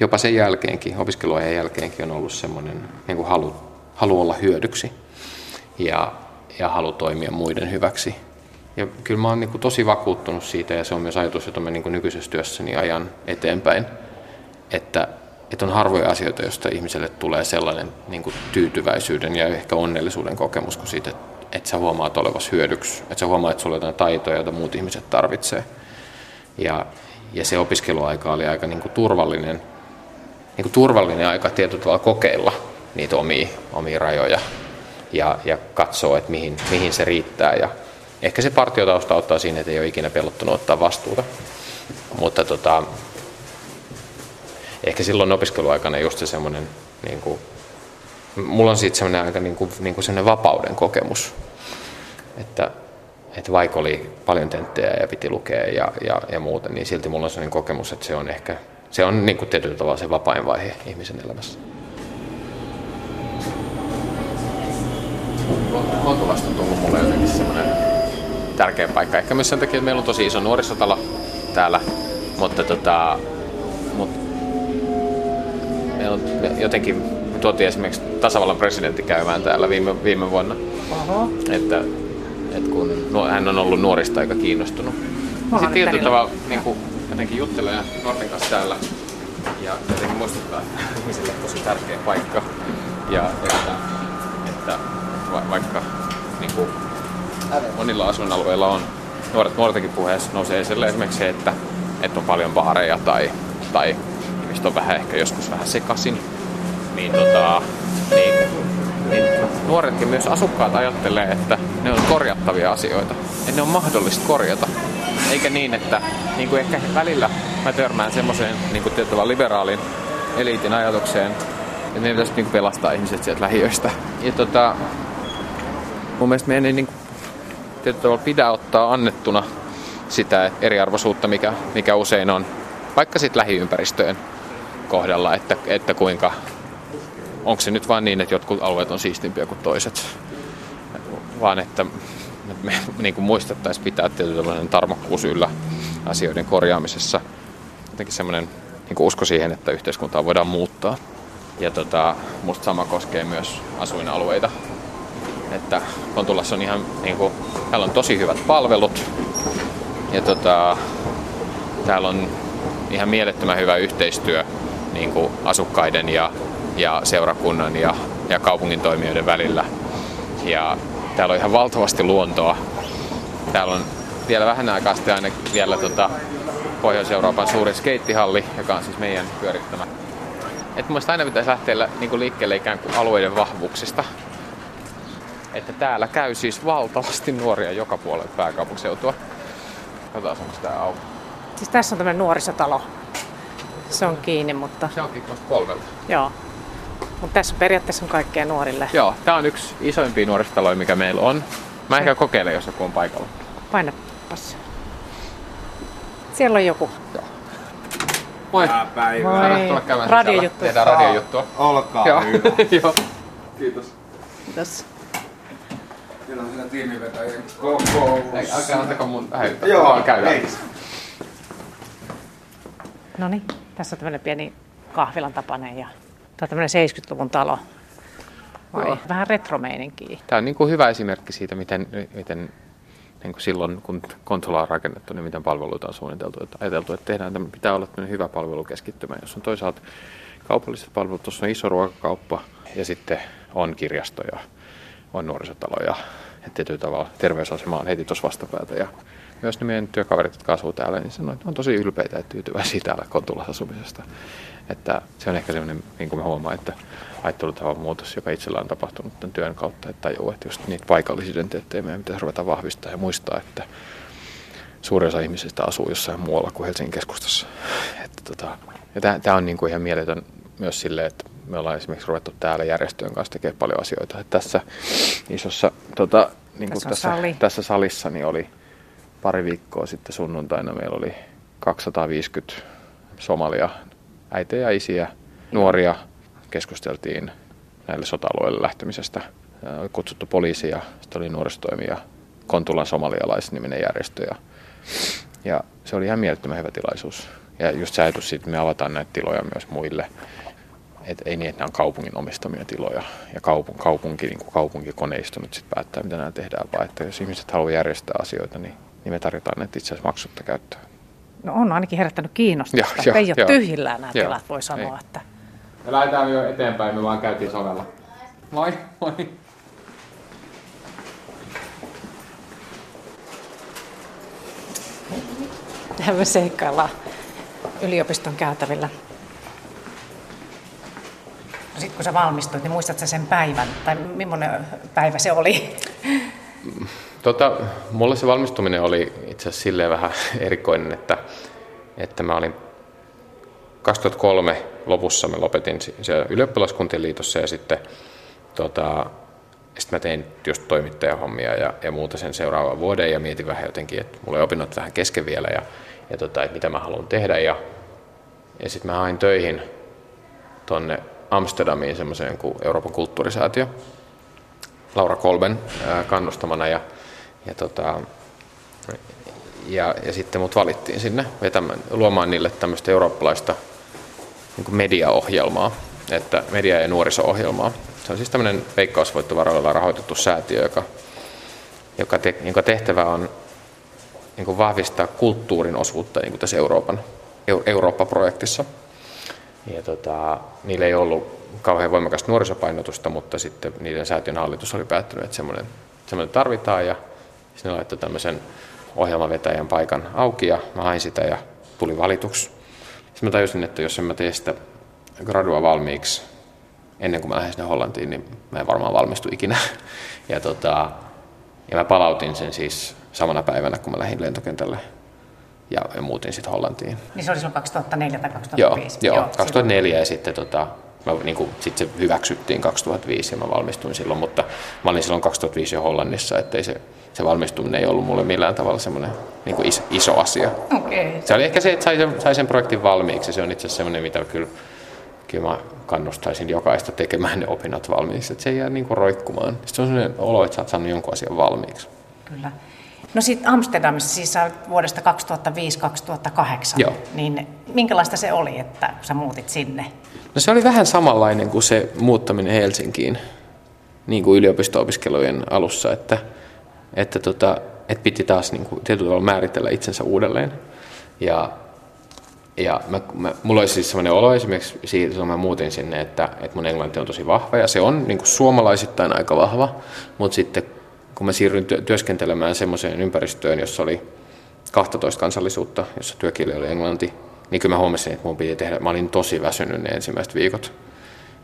jopa sen jälkeenkin, opiskeluajan jälkeenkin on ollut semmoinen niin kuin halu, halu olla hyödyksi ja, ja halu toimia muiden hyväksi. Ja kyllä mä oon niin kuin tosi vakuuttunut siitä ja se on myös ajatus, jota mä niin kuin nykyisessä työssäni ajan eteenpäin, että, että on harvoja asioita, joista ihmiselle tulee sellainen niin kuin tyytyväisyyden ja ehkä onnellisuuden kokemus kuin siitä, että sä huomaat olevasi hyödyksi, että sä huomaat, että sulla on jotain taitoja, joita muut ihmiset tarvitsee. Ja, ja se opiskeluaika oli aika niin kuin turvallinen, niin kuin turvallinen aika tietyllä tavalla kokeilla niitä omia, omia rajoja ja, ja katsoa, että mihin, mihin se riittää. Ja ehkä se partiotausta ottaa siinä, että ei ole ikinä pelottunut ottaa vastuuta. Mutta tota, ehkä silloin opiskeluaikana just se semmoinen, niin kuin, mulla on siitä semmoinen aika niin kuin, niin kuin semmoinen vapauden kokemus, että että vaikka oli paljon tenttejä ja piti lukea ja, ja, ja muuta, niin silti mulla on sellainen kokemus, että se on ehkä se on niin kuin tietyllä tavalla se vapain vaihe ihmisen elämässä. Kontulasta on tullut mulle jotenkin semmoinen tärkeä paikka. Ehkä myös sen takia, että meillä on tosi iso nuorisotalo täällä, mutta tota, mut, meillä on jotenkin me tuotiin esimerkiksi tasavallan presidentti käymään täällä viime, viime vuonna. Oho. Että et kun hän on ollut nuorista aika kiinnostunut. Sitten tietyllä tavalla niin kuin, jotenkin juttelee nuorten kanssa täällä ja jotenkin muistuttaa ihmisille tosi tärkeä paikka. Ja että, että va, vaikka niin kuin, monilla asuinalueilla on nuoret, nuortenkin puheessa nousee esille esimerkiksi se, että, että on paljon baareja tai, tai ihmiset on vähän ehkä joskus vähän sekasin, niin, tota, niin niin nuoretkin myös asukkaat ajattelee, että ne on korjattavia asioita. Että ne on mahdollista korjata. Eikä niin, että niin kuin ehkä välillä mä törmään semmoiseen niin kuin tietyllä liberaalin eliitin ajatukseen, että ne pitäisi niin pelastaa ihmiset sieltä lähiöistä. Ja tota, mun mielestä meidän ei niin kuin, tietyllä tavalla pidä ottaa annettuna sitä eriarvoisuutta, mikä, mikä usein on, vaikka sitten lähiympäristöjen kohdalla, että, että kuinka onko se nyt vain niin, että jotkut alueet on siistimpiä kuin toiset, vaan että me niin kuin muistettaisiin pitää tietynlainen tarmokkuus yllä asioiden korjaamisessa. Jotenkin semmoinen niin usko siihen, että yhteiskuntaa voidaan muuttaa. Ja tota, musta sama koskee myös asuinalueita. Että Kontulassa on ihan, niin kuin, täällä on tosi hyvät palvelut. Ja tota, täällä on ihan mielettömän hyvä yhteistyö niin kuin asukkaiden ja ja seurakunnan ja, ja kaupungin toimijoiden välillä. Ja täällä on ihan valtavasti luontoa. Täällä on vielä vähän aikaa sitten aina vielä tota Pohjois-Euroopan suurin skeittihalli, joka on siis meidän pyörittämä. että mun aina pitäisi lähteä niin liikkeelle ikään kuin alueiden vahvuuksista. Että täällä käy siis valtavasti nuoria joka puolella pääkaupunkiseutua. Katsotaan, onko tää auki. Siis tässä on tämmöinen nuorisotalo. Se on kiinni, mutta... Se onkin vasta kolmelta. Joo. Mutta tässä periaatteessa on kaikkea nuorille. Joo, tää on yksi isoimpia nuorisotaloja, mikä meillä on. Mä ehkä kokeilen, jos joku on paikalla. Painapas. Siellä on joku. Joo. Moi. Hyvää päivää. Moi. Tulla käymään Radiojuttu. Tehdään radiojuttua. Olkaa Joo. hyvä. Joo. Kiitos. Kiitos. Meillä on siinä tiimivetäjien kokous. Ei, älkää antako mun häivyttää. Joo, Vaan käydään. ei. No niin, tässä on tämmöinen pieni kahvilan tapainen ja tämä on tämmöinen 70-luvun talo. Vai? Joo. Vähän retromeininkiä. Tämä on niin kuin hyvä esimerkki siitä, miten, miten niin kuin silloin, kun konsola on rakennettu, niin miten palveluita on suunniteltu. Että ajateltu, että tehdään tämmöinen, pitää olla tämmöinen hyvä palvelukeskittymä, jos on toisaalta kaupalliset palvelut, tuossa on iso ruokakauppa ja sitten on kirjasto ja on nuorisotalo ja tietyllä tavalla terveysasema on heti tuossa vastapäätä. Ja myös ne meidän työkaverit, jotka asuu täällä, niin sanoo, että on tosi ylpeitä ja tyytyväisiä täällä Kontulassa asumisesta. Että se on ehkä sellainen, niin kuin mä huomaan, että ajattelutavan muutos, joka itsellä on tapahtunut tämän työn kautta, että tajuu, että just niitä paikallisidentiteettejä meidän pitäisi ruveta vahvistaa ja muistaa, että suurin osa ihmisistä asuu jossain muualla kuin Helsingin keskustassa. Että tota, ja tämä on niin kuin ihan mieletön myös silleen, että me ollaan esimerkiksi ruvettu täällä järjestöjen kanssa tekemään paljon asioita. Että tässä isossa, tota, niin kuin Tässä tässä, sali. tässä salissa niin oli pari viikkoa sitten sunnuntaina meillä oli 250 somalia äitejä, isiä, nuoria. Keskusteltiin näille sota-alueille lähtemisestä. Oli kutsuttu poliisia, sitten oli nuorisotoimija, Kontulan somalialaisniminen järjestö. Ja, ja se oli ihan mielettömän hyvä tilaisuus. Ja just se ajatus siitä, että me avataan näitä tiloja myös muille. Et ei niin, että nämä on kaupungin omistamia tiloja ja kaupun, kaupunki, niin kuin kaupunkikoneisto nyt sitten päättää, mitä nämä tehdään, vaan että jos ihmiset haluaa järjestää asioita, niin, niin me tarjotaan ne itse asiassa maksutta käyttöön. No on ainakin herättänyt kiinnostusta. Joo, ei ole tyhjillään nämä Joo, tilat, voi sanoa. ei. Että... Me lähdetään jo eteenpäin, me vaan käytiin sovella. Moi, moi. Tähän me seikkaillaan yliopiston käytävillä. No sitten kun sä valmistuit, niin muistatko sen päivän? Tai millainen päivä se oli? Tota, mulle se valmistuminen oli itse asiassa silleen vähän erikoinen, että, että mä olin 2003 lopussa mä lopetin si- siellä ylioppilaskuntien liitossa ja sitten tota, sitten mä tein just toimittajahommia ja, ja muuta sen seuraavan vuoden ja mietin vähän jotenkin, että mulla oli opinnot vähän kesken vielä ja, ja tota, että mitä mä haluan tehdä ja, ja sitten mä hain töihin tonne Amsterdamiin semmoiseen kuin Euroopan kulttuurisäätiö Laura Kolben kannustamana ja, ja, tota, ja, ja sitten mut valittiin sinne vetämään, luomaan niille tämmöistä eurooppalaista niin kuin mediaohjelmaa, että media- ja nuoriso-ohjelmaa. Se on siis tämmöinen veikkausvoittovaroilla rahoitettu säätiö, joka, joka te, jonka tehtävä on niin kuin vahvistaa kulttuurin osuutta niin kuin tässä Euroopan, Eu- Eurooppa-projektissa. Ja tota, niillä ei ollut kauhean voimakasta nuorisopainotusta, mutta sitten niiden säätiön hallitus oli päättänyt, että semmoinen, semmoinen tarvitaan ja sitten ne laittoi tämmöisen ohjelmavetäjän paikan auki ja mä hain sitä ja tuli valituksi. Sitten mä tajusin, että jos en mä tee sitä gradua valmiiksi ennen kuin mä lähden sinne Hollantiin, niin mä en varmaan valmistu ikinä. Ja, tota, ja mä palautin sen siis samana päivänä, kun mä lähdin lentokentälle ja, ja muutin sitten Hollantiin. Niin se oli silloin 2004 tai Joo, 2005? joo, 2004 ja sitten tota, mä, niin kuin, sit se hyväksyttiin 2005 ja mä valmistuin silloin, mutta mä olin silloin 2005 jo Hollannissa, että ei se, se valmistuminen ei ollut mulle millään tavalla semmoinen niin kuin iso, iso asia. Okay. Se oli ehkä se, että sai sen, sai sen projektin valmiiksi se on itse asiassa semmoinen, mitä kyllä, kyllä mä kannustaisin jokaista tekemään ne opinnot valmiiksi, että se ei jää niin kuin roikkumaan. Sitten se on sellainen olo, että sä oot saanut jonkun asian valmiiksi. Kyllä. No sitten Amsterdamissa, siis vuodesta 2005-2008, Joo. niin minkälaista se oli, että kun sä muutit sinne? No se oli vähän samanlainen kuin se muuttaminen Helsinkiin niin kuin yliopisto-opiskelujen alussa, että, että, tota, että piti taas niin kuin, tietyllä tavalla määritellä itsensä uudelleen. Ja, ja mä, mä, mulla oli siis sellainen olo esimerkiksi siitä, kun mä muutin sinne, että, että mun englanti on tosi vahva ja se on niin kuin suomalaisittain aika vahva, mutta sitten kun mä siirryin työ, työskentelemään semmoiseen ympäristöön, jossa oli 12 kansallisuutta, jossa työkieli oli englanti, niin kyllä mä huomasin, että mun piti tehdä, mä olin tosi väsynyt ne ensimmäiset viikot,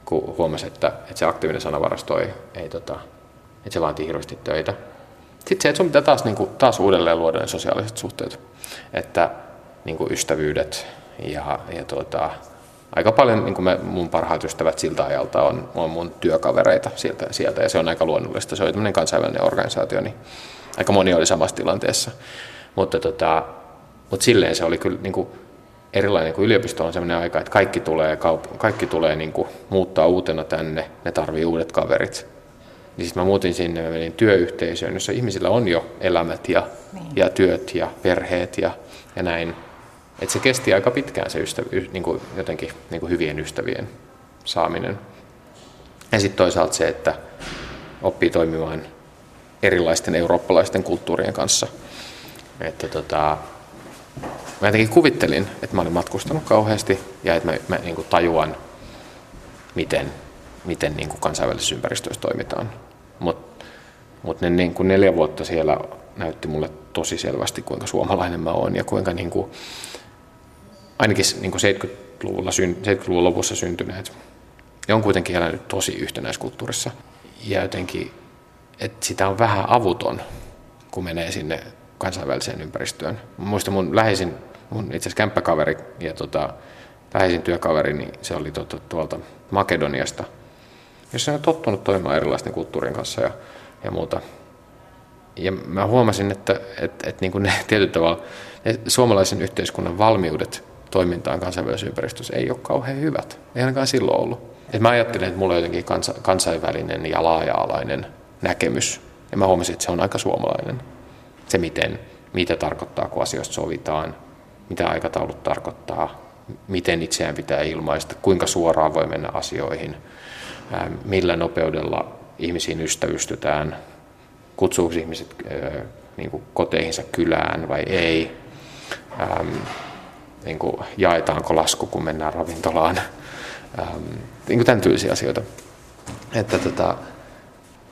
kun huomasin, että, että se aktiivinen sanavarasto ei, ei tota, että se vaatii hirveästi töitä. Sitten se, että sun pitää taas, niin kuin, taas uudelleen luoda ne sosiaaliset suhteet, että niin kuin ystävyydet ja, ja tuota, aika paljon niin kuin me, mun parhaat ystävät siltä ajalta on, on mun työkavereita sieltä, sieltä ja se on aika luonnollista. Se on tämmöinen kansainvälinen organisaatio, niin aika moni oli samassa tilanteessa. Mutta, tota, mutta silleen se oli kyllä niin kuin, erilainen kuin yliopisto on sellainen aika, että kaikki tulee, kaup- kaikki tulee niin kuin, muuttaa uutena tänne, ne tarvii uudet kaverit. Niin sitten mä muutin sinne, mä menin työyhteisöön, jossa ihmisillä on jo elämät ja, niin. ja työt ja perheet ja, ja näin. Et se kesti aika pitkään se ystävy, niin kuin jotenkin niin kuin hyvien ystävien saaminen. Ja sitten toisaalta se, että oppii toimimaan erilaisten eurooppalaisten kulttuurien kanssa. Että tota, mä jotenkin kuvittelin, että mä olin matkustanut kauheasti ja että mä, mä niin kuin tajuan, miten, miten niin kuin kansainvälisessä ympäristössä toimitaan. Mutta mut ne niin kuin neljä vuotta siellä näytti mulle tosi selvästi, kuinka suomalainen mä oon ja kuinka niin kuin, ainakin niin kuin 70-luvulla, 70-luvun lopussa syntyneet, ne on kuitenkin elänyt tosi yhtenäiskulttuurissa. Ja jotenkin, että sitä on vähän avuton, kun menee sinne kansainväliseen ympäristöön. Muista mun läheisin, mun itse asiassa kämppäkaveri ja tota, läheisin työkaveri, niin se oli tuolta, tuolta Makedoniasta, jossa on tottunut toimimaan erilaisten kulttuurien kanssa ja, ja muuta. Ja mä huomasin, että, että, että niin kuin ne tietyllä tavalla ne suomalaisen yhteiskunnan valmiudet toimintaan kansainvälisessä ympäristössä ei ole kauhean hyvät. Ei ainakaan silloin ollut. Et mä ajattelin, että mulla on jotenkin kansa, kansainvälinen ja laaja-alainen näkemys. Ja mä huomasin, että se on aika suomalainen. Se, miten, mitä tarkoittaa, kun asioista sovitaan, mitä aikataulut tarkoittaa, miten itseään pitää ilmaista, kuinka suoraan voi mennä asioihin, millä nopeudella ihmisiin ystävystytään, kutsuuko ihmiset niin kuin koteihinsa kylään vai ei, niin kuin jaetaanko lasku, kun mennään ravintolaan, niin kuin tämän tyylisiä asioita. Että tota,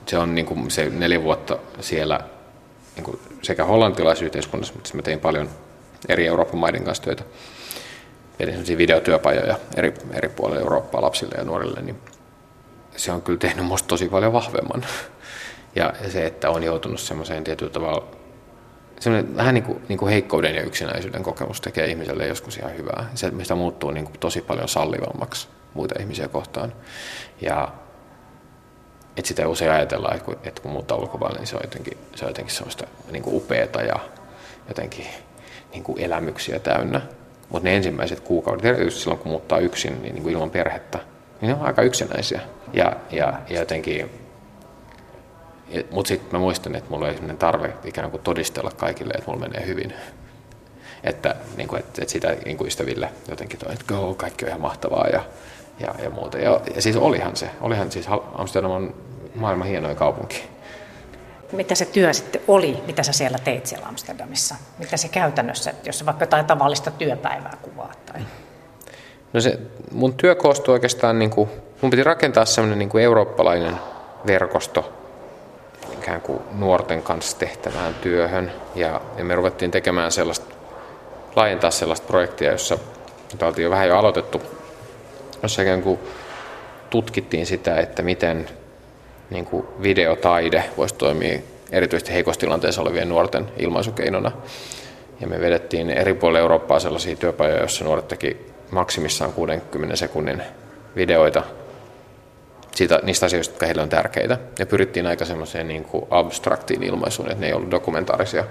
se on niin kuin se neljä vuotta siellä niin kuin sekä hollantilaisyhteiskunnassa, mutta mä tein paljon eri Euroopan maiden kanssa töitä. Eli sellaisia videotyöpajoja eri, eri puolilla Eurooppaa lapsille ja nuorille, niin se on kyllä tehnyt musta tosi paljon vahvemman. Ja se, että on joutunut semmoiseen tietyllä tavalla, semmoinen vähän niin kuin, niin kuin heikkouden ja yksinäisyyden kokemus tekee ihmiselle joskus ihan hyvää. Se, mistä muuttuu niin kuin tosi paljon sallivammaksi muita ihmisiä kohtaan. Ja että sitä usein ajatellaan, että kun, että kun muuttaa ulkopuolelle, niin se on jotenkin, se on jotenkin semmoista niin kuin upeata ja jotenkin niin kuin elämyksiä täynnä. Mutta ne ensimmäiset kuukaudet, erityisesti silloin kun muuttaa yksin, niin, niin kuin ilman perhettä, niin ne on aika yksinäisiä. Ja, ja, ja jotenkin, mutta sitten mä muistan, että mulla oli sellainen tarve ikään kuin todistella kaikille, että mulla menee hyvin. Että, niin kuin, että, että sitä niin kuin ystäville jotenkin toi, että go, kaikki on ihan mahtavaa ja, ja, ja muuta. Ja, ja siis olihan se. Olihan siis Amsterdam on maailman hienoin kaupunki. Mitä se työ sitten oli, mitä sä siellä teit siellä Amsterdamissa? Mitä se käytännössä, jos vaikka jotain tavallista työpäivää kuvaa? Tai... No se, mun työ koostuu oikeastaan, niin kuin, mun piti rakentaa semmoinen niin kuin eurooppalainen verkosto ikään kuin nuorten kanssa tehtävään työhön. Ja, ja me ruvettiin tekemään sellaista, laajentaa sellaista projektia, jossa oltiin jo vähän jo aloitettu, jossa ikään kuin tutkittiin sitä, että miten niin kuin videotaide voisi toimia erityisesti heikossa tilanteessa olevien nuorten ilmaisukeinona. Ja me vedettiin eri puolilla Eurooppaa sellaisia työpajoja, joissa nuoret teki maksimissaan 60 sekunnin videoita siitä, niistä asioista, jotka heille on tärkeitä. Ja pyrittiin aika semmoiseen niin kuin abstraktiin ilmaisuun, että ne ei ollut dokumentaarisia.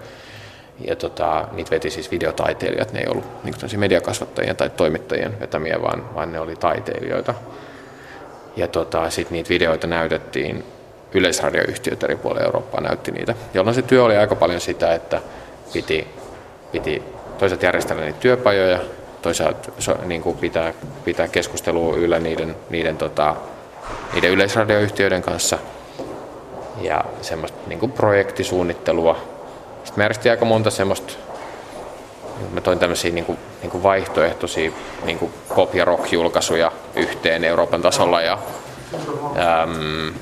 Ja tota, niitä veti siis videotaiteilijat, ne ei ollut niin mediakasvattajien tai toimittajien vetämiä, vaan, vaan ne oli taiteilijoita. Ja tota, sitten niitä videoita näytettiin, yleisradioyhtiöt eri puolilla Eurooppaa näytti niitä, jolloin se työ oli aika paljon sitä, että piti, piti toisaalta järjestellä niitä työpajoja, toisaalta niin kuin pitää, pitää keskustelua yllä niiden, niiden, tota, niiden yleisradioyhtiöiden kanssa. Ja semmoista niin kuin projektisuunnittelua. Sitten me järjestin aika monta semmoista Mä toin tämmöisiä niin kuin, niin kuin vaihtoehtoisia niin kuin pop- ja rock-julkaisuja yhteen Euroopan tasolla. Ja äm,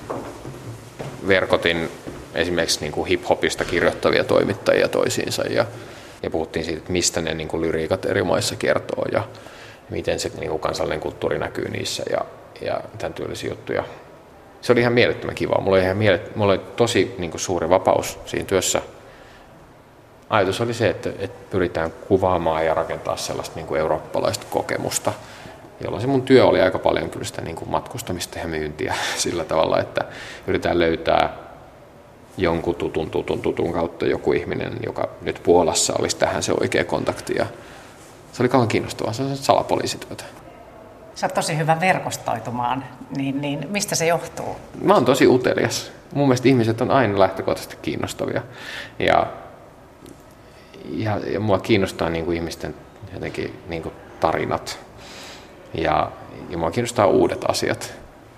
verkotin esimerkiksi niin kuin hip-hopista kirjoittavia toimittajia toisiinsa. Ja, ja puhuttiin siitä, että mistä ne niin kuin lyriikat eri maissa kertoo ja miten se niin kuin kansallinen kulttuuri näkyy niissä. Ja, ja tämän tyylisiä juttuja. Se oli ihan mielettömän kiva. Mulla oli, ihan mielet, mulla oli tosi niin kuin suuri vapaus siinä työssä. Ajatus oli se, että, että pyritään kuvaamaan ja rakentaa sellaista niin kuin eurooppalaista kokemusta, jolloin se mun työ oli aika paljon kyllä sitä niin kuin matkustamista ja myyntiä sillä tavalla, että yritetään löytää jonkun tutun, tutun, tutun kautta joku ihminen, joka nyt Puolassa olisi tähän se oikea kontakti. Ja se oli kauan kiinnostavaa, se on salapoliisityötä. Sä oot tosi hyvä verkostoitumaan, niin, niin mistä se johtuu? Mä oon tosi utelias. Mun mielestä ihmiset on aina lähtökohtaisesti kiinnostavia. Ja, ja, ja mua kiinnostaa niin kuin ihmisten jotenkin niin kuin tarinat. Ja, ja mua kiinnostaa uudet asiat.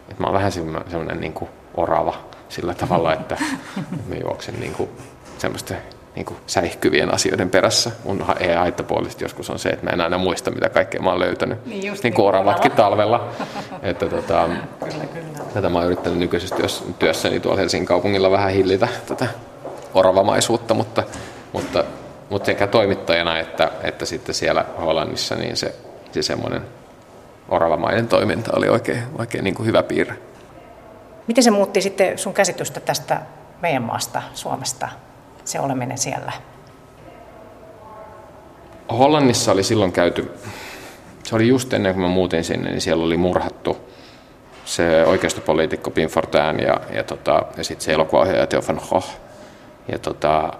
Et mä oon vähän semmoinen niin kuin orava sillä tavalla, että mä juoksen niin kuin semmoisten niin kuin säihkyvien asioiden perässä. Mun haittapuolisesti joskus on se, että mä en aina muista, mitä kaikkea mä oon löytänyt. Niin, just niin kuin oravatkin talvella. että tota, kyllä, kyllä. Tätä mä oon yrittänyt nykyisessä työssäni tuolla Helsingin kaupungilla vähän hillitä tätä oravamaisuutta, mutta, mutta, mutta sekä toimittajana että, että sitten siellä Hollannissa niin se, se semmoinen oravamainen toiminta oli oikein, oikein niin kuin hyvä piirre. Miten se muutti sitten sun käsitystä tästä meidän maasta, Suomesta, se oleminen siellä? Hollannissa oli silloin käyty, se oli just ennen kuin mä muutin sinne, niin siellä oli murhattu se oikeistopoliitikko Pim Fortuyn ja, ja, tota, ja sitten se elokuvaohjaaja Theo van Gogh. Ja, tota,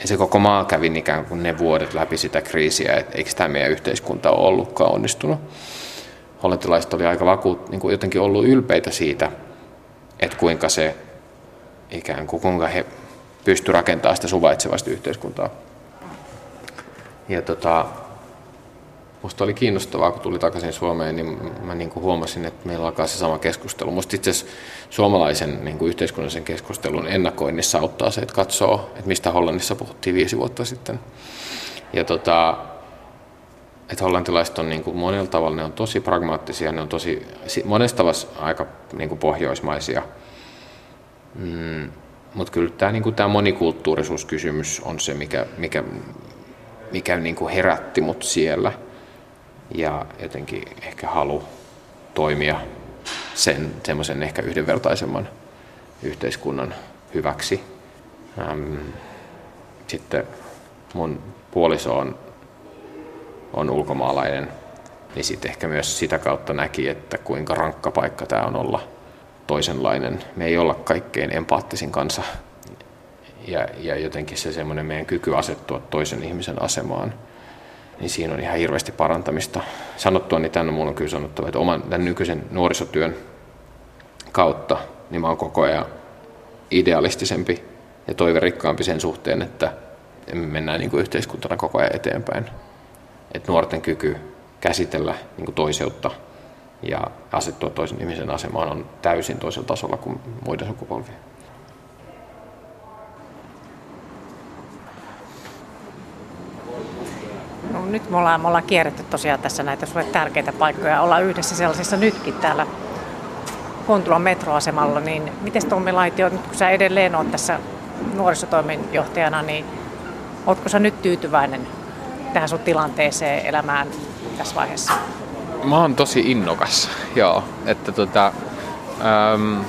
ja se koko maa kävi ikään kuin ne vuodet läpi sitä kriisiä, että eikö tämä meidän yhteiskunta ole ollutkaan onnistunut. Hollantilaiset oli aika vakuut, niin kuin jotenkin ollut ylpeitä siitä, että kuinka se ikään kuin kuinka he pystyivät rakentamaan sitä suvaitsevasta yhteiskuntaa. Ja tota, musta oli kiinnostavaa, kun tuli takaisin Suomeen, niin mä niin kuin huomasin, että meillä alkaa se sama keskustelu. Musta itse suomalaisen niin kuin yhteiskunnallisen keskustelun ennakoinnissa auttaa se, että katsoo, että mistä Hollannissa puhuttiin viisi vuotta sitten. Ja tota, että hollantilaiset on niin kuin monella tavalla ne on tosi pragmaattisia, ne on tosi, monesta aika niin kuin pohjoismaisia. Mm, Mutta kyllä tämä, niin kuin tämä monikulttuurisuuskysymys on se, mikä, mikä, mikä niin kuin herätti mut siellä. Ja jotenkin ehkä halu toimia sen semmoisen ehkä yhdenvertaisemman yhteiskunnan hyväksi. Sitten mun puoliso on on ulkomaalainen, niin sitten ehkä myös sitä kautta näki, että kuinka rankka paikka tämä on olla toisenlainen. Me ei olla kaikkein empaattisin kanssa. Ja, ja jotenkin se semmoinen meidän kyky asettua toisen ihmisen asemaan, niin siinä on ihan hirveästi parantamista. Sanottua, niin tänne minulla on kyllä sanottava, että oman tämän nykyisen nuorisotyön kautta, niin mä oon koko ajan idealistisempi ja toiverikkaampi sen suhteen, että me mennään niin kuin yhteiskuntana koko ajan eteenpäin että nuorten kyky käsitellä niin kuin toiseutta ja asettua toisen ihmisen asemaan on täysin toisella tasolla kuin muiden sukupolvien. No, nyt me ollaan, me ollaan kierretty tosiaan tässä näitä sulle tärkeitä paikkoja. Ollaan yhdessä sellaisissa nytkin täällä Kontulan metroasemalla. Niin miten Tommi Laitio, nyt kun sä edelleen oot tässä nuorisotoimenjohtajana, niin ootko sä nyt tyytyväinen tähän sun tilanteeseen elämään tässä vaiheessa? Mä oon tosi innokas, joo. Että tota, äm,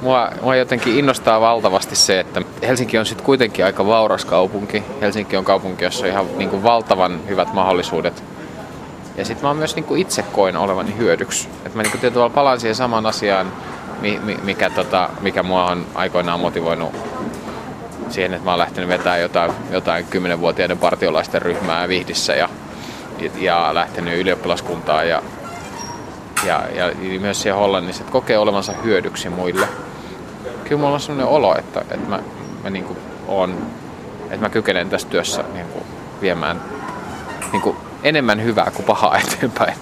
mua, mua jotenkin innostaa valtavasti se, että Helsinki on sitten kuitenkin aika vauras kaupunki. Helsinki on kaupunki, jossa on ihan niin kuin valtavan hyvät mahdollisuudet. Ja sitten mä oon myös niin kuin itse koin olevani hyödyksi. Että mä niin kuin tietyllä palaan siihen samaan asiaan, mikä, tota, mikä mua on aikoinaan motivoinut siihen, että mä oon lähtenyt vetämään jotain, jotain 10-vuotiaiden partiolaisten ryhmää Vihdissä ja, ja lähtenyt ylioppilaskuntaan ja, ja, ja myös siellä Hollannissa, että kokee olevansa hyödyksi muille. Kyllä mulla on sellainen olo, että, että mä, mä niin kuin on, että mä kykenen tässä työssä niin kuin viemään niin kuin enemmän hyvää kuin pahaa eteenpäin.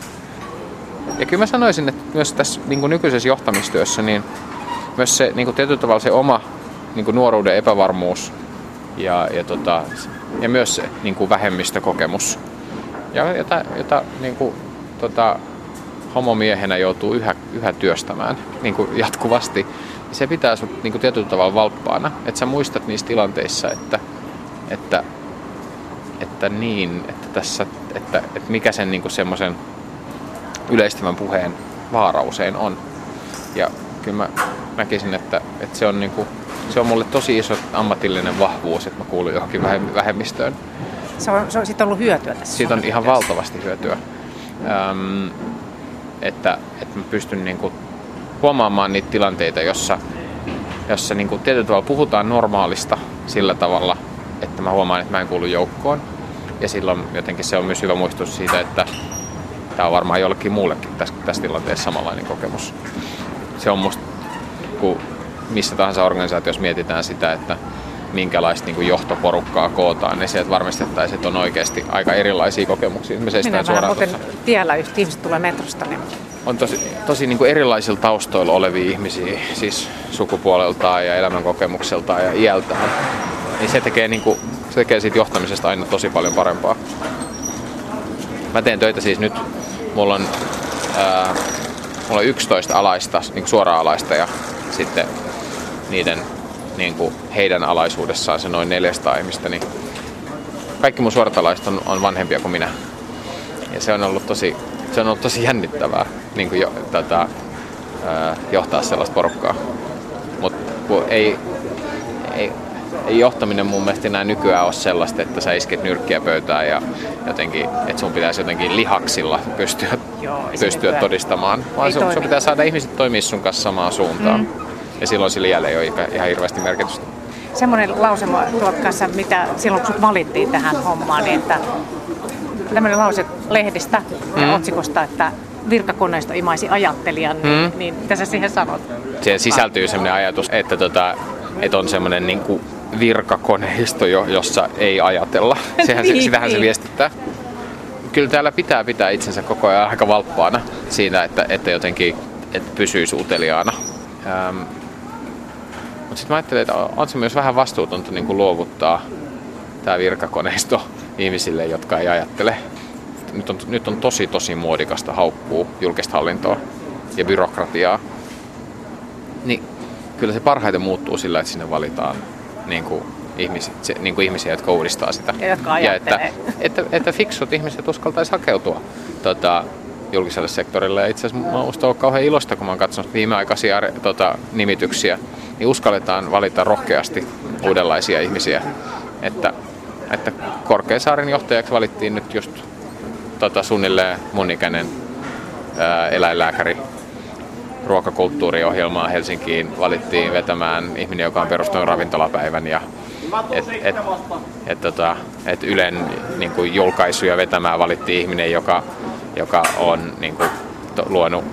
Ja kyllä mä sanoisin, että myös tässä niin kuin nykyisessä johtamistyössä, niin myös se niin kuin tietyllä tavalla se oma niin kuin nuoruuden epävarmuus ja, ja, tota, ja myös se niin kuin vähemmistökokemus, ja, jota, jota niin kuin, tota, homomiehenä joutuu yhä, yhä työstämään niin kuin jatkuvasti. Se pitää sinut niin tietyllä tavalla valppaana, että sä muistat niissä tilanteissa, että, että että niin, että tässä, että, että mikä sen niin semmoisen yleistävän puheen vaara usein on. Ja kyllä mä näkisin, että, että se, on niin kuin, se on mulle tosi iso ammatillinen vahvuus, että mä kuulun johonkin vähemmistöön. Se on, se on siitä ollut hyötyä tässä. Siitä on ihan valtavasti hyötyä. Öm, että, että mä pystyn niin kuin huomaamaan niitä tilanteita, jossa, jossa niin kuin tietyllä tavalla puhutaan normaalista sillä tavalla, että mä huomaan, että mä en kuulu joukkoon. Ja silloin jotenkin se on myös hyvä muistus siitä, että tämä on varmaan jollekin muullekin tässä, tässä tilanteessa samanlainen kokemus. Se on musta, kun missä tahansa organisaatiossa mietitään sitä, että minkälaista niin johtoporukkaa kootaan, niin sieltä varmistettaisiin, että on oikeasti aika erilaisia kokemuksia. Me Minä vähän muuten tiellä, just ihmiset tulee metrosta. Niin... On tosi, tosi niin kuin erilaisilla taustoilla olevia ihmisiä, siis sukupuoleltaan ja elämänkokemukseltaan ja iältään. Niin se tekee, niin kuin, se tekee siitä johtamisesta aina tosi paljon parempaa. Mä teen töitä siis nyt, mulla on, ää, mulla on 11 alaista, niin suoraan alaista ja sitten niiden niin kuin heidän alaisuudessaan se noin 400 ihmistä, niin kaikki mun suoratalaiset on, on vanhempia kuin minä. Ja se on ollut tosi, se on ollut tosi jännittävää niin kuin jo, tätä, johtaa sellaista porukkaa. Mutta ei, ei, ei johtaminen mun mielestä enää nykyään ole sellaista, että sä isket nyrkkiä pöytään ja jotenkin, että sun pitäisi jotenkin lihaksilla pystyä, Joo, pystyä todistamaan. Vaan sun, sun pitää saada ihmiset toimia sun kanssa samaan suuntaan. Mm ja silloin sillä jälleen ei ole ihan hirveästi merkitystä. Semmoinen lause tuot kanssa, mitä silloin kun valittiin tähän hommaan, niin että tämmöinen lause lehdistä ja mm. otsikosta, että virkakoneisto imaisi ajattelijan, niin, mm. niin mitä sä siihen sanot? Siihen sisältyy semmoinen ajatus, että, tota, että on semmoinen niin kuin virkakoneisto, jossa ei ajatella. Sehän, niin, sitähän niin. se viestittää. Kyllä täällä pitää pitää itsensä koko ajan aika valppaana siinä, että, että jotenkin että pysyy suuteliaana. Ähm, mutta sitten mä ajattelin, että on se myös vähän vastuutonta niin luovuttaa tämä virkakoneisto ihmisille, jotka ei ajattele. Nyt on, nyt on tosi tosi muodikasta haukkuu julkista hallintoa ja byrokratiaa. Niin kyllä se parhaiten muuttuu sillä, että sinne valitaan niin kuin ihmisiä, se, niin kuin ihmisiä, jotka uudistaa sitä. Ja jotka ja että, että, että fiksut ihmiset uskaltaisi hakeutua tota, julkiselle sektorille. Itse asiassa mä ollut kauhean ilosta, kun mä oon katsonut viimeaikaisia tota, nimityksiä niin uskalletaan valita rohkeasti uudenlaisia ihmisiä. Että, että Korkeasaaren johtajaksi valittiin nyt just tota, suunnilleen mun ikäinen ää, eläinlääkäri ruokakulttuuriohjelmaa Helsinkiin valittiin vetämään ihminen, joka on perustanut ravintolapäivän ja et, et, et, tota, et Ylen niin kuin, julkaisuja vetämään valittiin ihminen, joka, joka on niin kuin, to, luonut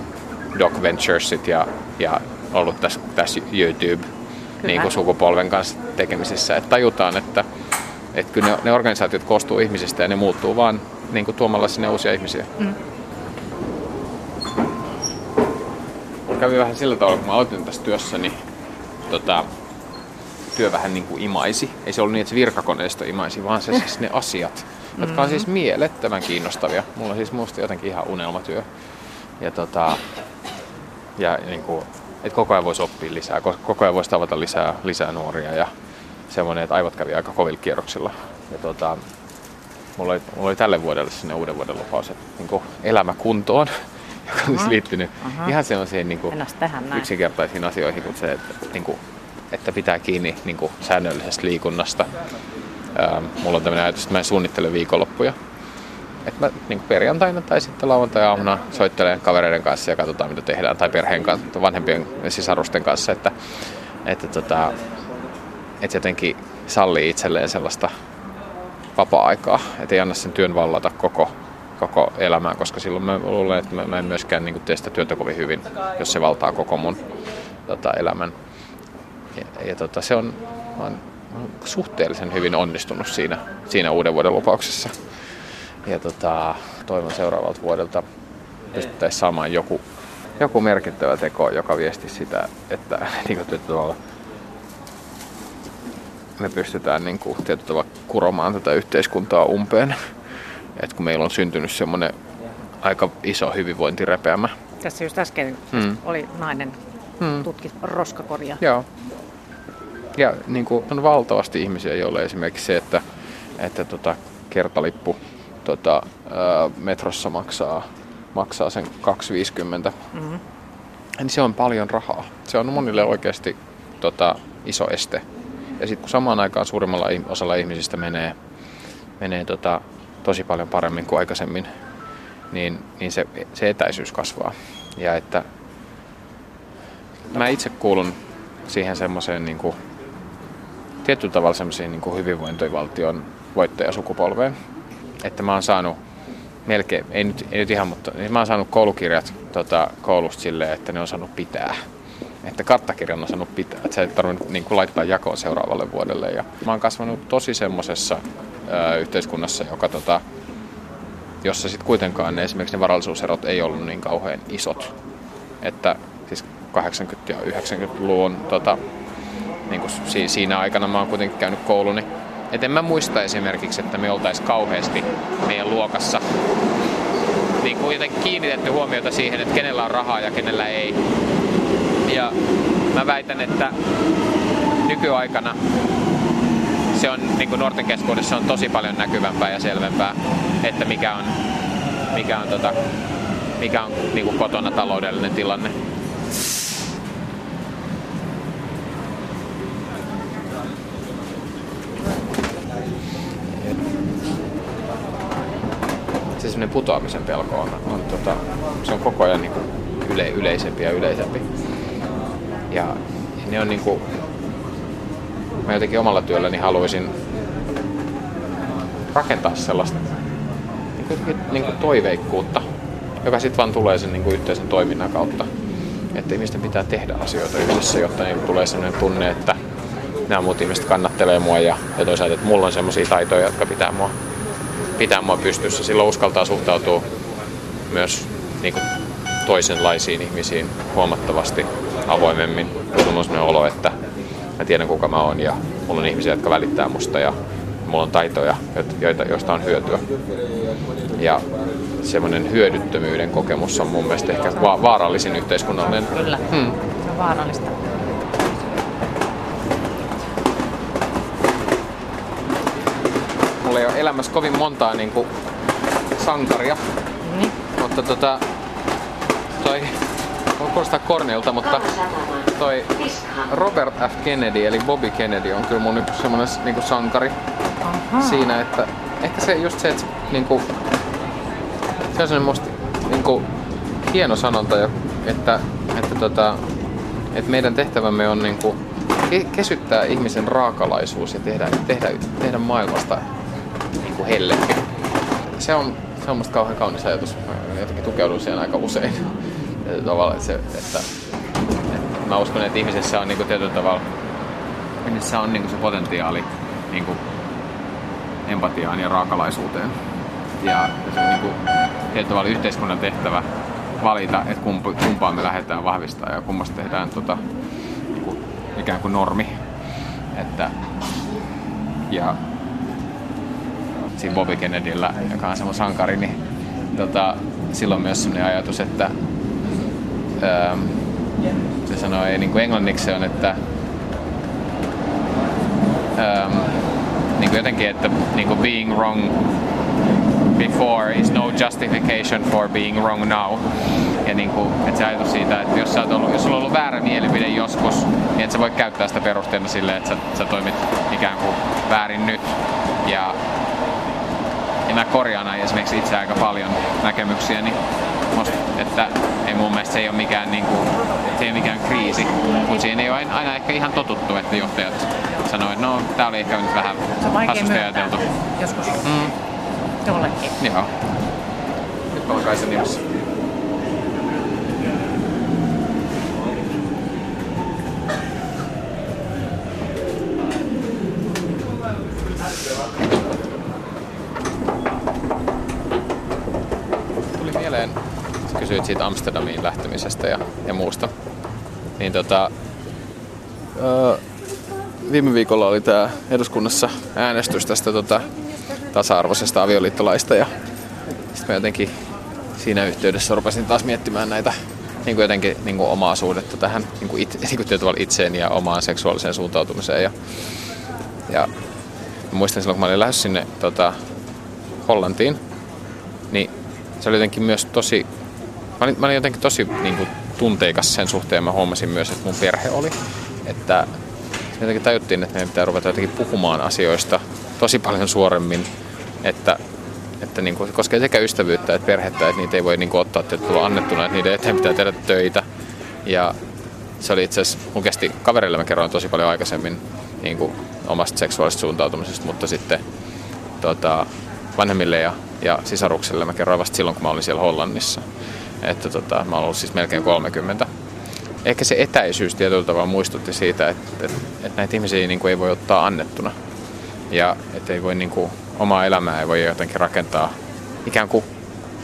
Doc Venturesit ja, ja ollut tässä, tässä YouTube-sukupolven niin sukupolven kanssa tekemisissä. Että tajutaan, että, että kyllä ne, ne organisaatiot koostuu ihmisistä ja ne muuttuu vaan niin kuin tuomalla sinne uusia ihmisiä. Mm. Kävi vähän sillä tavalla, kun mä aloitin tässä työssä, niin tota, työ vähän niin kuin imaisi. Ei se ollut niin, että se virkakoneisto imaisi, vaan se siis ne asiat, jotka on siis mm. mielettömän kiinnostavia. Mulla on siis muusta jotenkin ihan unelmatyö. Ja, tota, ja niin kuin, että koko ajan voisi oppia lisää, koko ajan voisi tavata lisää, lisää nuoria ja semmoinen, että aivot kävi aika kovilla kierroksilla. Ja tota, mulla, oli, mulla oli tälle vuodelle sinne uuden vuoden lupaus, että niin elämä kuntoon, joka olisi uh-huh. liittynyt uh-huh. ihan sellaisiin niin kuin, yksinkertaisiin asioihin kuin se, että, niin kuin, että pitää kiinni niin kuin, säännöllisestä liikunnasta. Ähm, mulla on tämmöinen ajatus, että mä en suunnittele viikonloppuja että mä niin perjantaina tai sitten lauantai-aamuna soittelen kavereiden kanssa ja katsotaan mitä tehdään, tai perheen kanssa, vanhempien sisarusten kanssa, että, että, tota, että jotenkin sallii itselleen sellaista vapaa-aikaa, että ei anna sen työn vallata koko, koko elämää, koska silloin mä luulen, että mä en myöskään niin tee sitä työtä kovin hyvin, jos se valtaa koko mun tota, elämän. Ja, ja tota, se on, on suhteellisen hyvin onnistunut siinä, siinä uuden vuoden lupauksessa ja tota, toivon seuraavalta vuodelta pystyttäisiin saamaan joku, joku merkittävä teko, joka viesti sitä, että niin kuin, tavalla, me pystytään niin kuin, tietyllä tavalla kuromaan tätä yhteiskuntaa umpeen. Et kun meillä on syntynyt semmoinen aika iso hyvinvointirepeämä. Tässä just äsken mm. oli nainen mm. tutki roskakoria. Joo. Ja niin kuin, on valtavasti ihmisiä, joille esimerkiksi se, että, että tota, kertalippu tota, ää, metrossa maksaa, maksaa sen 2,50. Mm-hmm. Niin se on paljon rahaa. Se on monille oikeasti tota, iso este. Ja sitten kun samaan aikaan suurimmalla osalla ihmisistä menee, menee tota, tosi paljon paremmin kuin aikaisemmin, niin, niin se, se etäisyys kasvaa. Ja että mä itse kuulun siihen semmoiseen niin kuin, tietyllä tavalla semmoiseen niin hyvinvointivaltion voittajasukupolveen. Että mä oon saanut melkein, ei nyt, ei nyt ihan, mutta niin mä oon saanut koulukirjat tota, koulusta silleen, että ne on saanut pitää. Että karttakirjan on saanut pitää, että sä et tarvinnut niin kuin, laittaa jakoon seuraavalle vuodelle. Ja mä oon kasvanut tosi semmoisessa yhteiskunnassa, joka tota, jossa sitten kuitenkaan ne, esimerkiksi ne varallisuuserot ei ollut niin kauhean isot. Että siis 80- ja 90-luvun tota, niin kuin siinä aikana mä oon kuitenkin käynyt kouluni. Et en mä muista esimerkiksi, että me oltais kauheasti meidän luokassa niin kuin jotenkin kiinnitetty huomiota siihen, että kenellä on rahaa ja kenellä ei. Ja mä väitän, että nykyaikana se on niin kuin nuorten keskuudessa on tosi paljon näkyvämpää ja selvempää, että mikä on, mikä on, tota, mikä on niin kuin kotona taloudellinen tilanne. Se semmoinen putoamisen pelko on, on tota, se on koko ajan niin kuin yle, yleisempi ja yleisempi. Ja ne on niin kuin, mä jotenkin omalla työlläni haluaisin rakentaa sellaista niin kuin, niin kuin toiveikkuutta, joka sitten vaan tulee sen niin kuin yhteisen toiminnan kautta. Että ihmisten pitää tehdä asioita yhdessä, jotta niin tulee sellainen tunne, että nämä muut ihmiset kannattelee mua ja, ja toisaalta, että mulla on sellaisia taitoja, jotka pitää mua, pitää mua pystyssä. Silloin uskaltaa suhtautua myös niin kuin toisenlaisiin ihmisiin huomattavasti avoimemmin. Mulla on sellainen olo, että mä tiedän kuka mä oon ja mulla on ihmisiä, jotka välittää musta ja mulla on taitoja, joita, joista on hyötyä. Ja semmoinen hyödyttömyyden kokemus on mun mielestä ehkä va- vaarallisin yhteiskunnallinen. Kyllä, hmm. se on vaarallista. Mulla ei ole elämässä kovin montaa niin kuin, sankaria, mm. mutta tota, toi kuulostaa kornilta, mutta toi Robert F. Kennedy, eli Bobby Kennedy, on kyllä mun yksi semmonen niinku sankari Aha. siinä, että ehkä se just se, että niinku, se on semmoinen musta niinku, hieno sanonta, että, että, tota, että meidän tehtävämme on niinku, kesyttää ihmisen raakalaisuus ja tehdä, tehdä, tehdä maailmasta niinku hellempi. Se on, se on musta kauhean kaunis ajatus. Mä jotenkin tukeudun siihen aika usein se, että, että mä uskon, että ihmisessä on niin kuin tietyllä tavalla ihmisessä on niin kuin se potentiaali niin kuin empatiaan ja raakalaisuuteen. Ja se on niin kuin, tietyllä tavalla yhteiskunnan tehtävä valita, että kumpaan me lähdetään vahvistaa ja kummasta tehdään tota, niin kuin, ikään kuin normi. Että, ja siinä Bobby Kennedyllä, joka on semmoinen sankari, niin tota, silloin myös sellainen ajatus, että ähm, se sanoi niin kuin englanniksi se on, että ähm, niin kuin jotenkin, että niin kuin being wrong before is no justification for being wrong now. Ja niin kuin, että se ajatus siitä, että jos, sä ollut, jos sulla on ollut väärä mielipide joskus, niin et sä voi käyttää sitä perusteena silleen, että sä, sä toimit ikään kuin väärin nyt. Ja mä korjaan esimerkiksi itse aika paljon näkemyksiä, niin musta, että ei mun mielestä se ei ole mikään, niin kuin, se ei ole mikään kriisi, mutta siinä ei ole aina ehkä ihan totuttu, että johtajat sanoo, että no tää oli ehkä nyt vähän hassusti ajateltu. Joskus. Mm. Jollekin. Joo. Nyt on Kaisa nimessä. kysyit siitä Amsterdamiin lähtemisestä ja, ja muusta. Niin tota, öö, viime viikolla oli tämä eduskunnassa äänestys tästä tota, tasa-arvoisesta avioliittolaista ja sitten mä jotenkin siinä yhteydessä rupesin taas miettimään näitä niin kuin jotenkin niin kuin omaa suhdetta tähän niin kuin it, niin kuin itseen ja omaan seksuaaliseen suuntautumiseen. Ja, ja muistan silloin, kun mä olin lähes sinne tota, Hollantiin, niin se oli jotenkin myös tosi, mä olin, mä olin jotenkin tosi niin kuin, tunteikas sen suhteen. Mä huomasin myös, että mun perhe oli, että jotenkin tajuttiin, että meidän pitää ruveta jotenkin puhumaan asioista tosi paljon suoremmin, että, että niin kuin, koskee sekä ystävyyttä että perhettä, että niitä ei voi niin kuin, ottaa tietyllä annettuna, että niiden eteen pitää tehdä töitä. Ja se oli itse asiassa, mun kesti kaverille mä kerroin tosi paljon aikaisemmin niin kuin, omasta seksuaalisesta suuntautumisesta, mutta sitten tota, vanhemmille ja, ja sisaruksille mä kerroin vasta silloin, kun mä olin siellä Hollannissa. Että tota, mä olen ollut siis melkein 30. Ehkä se etäisyys tietyllä tavalla muistutti siitä, että, että, että näitä ihmisiä niin kuin ei voi ottaa annettuna. Ja että ei voi niin kuin, omaa elämää ei voi jotenkin rakentaa ikään kuin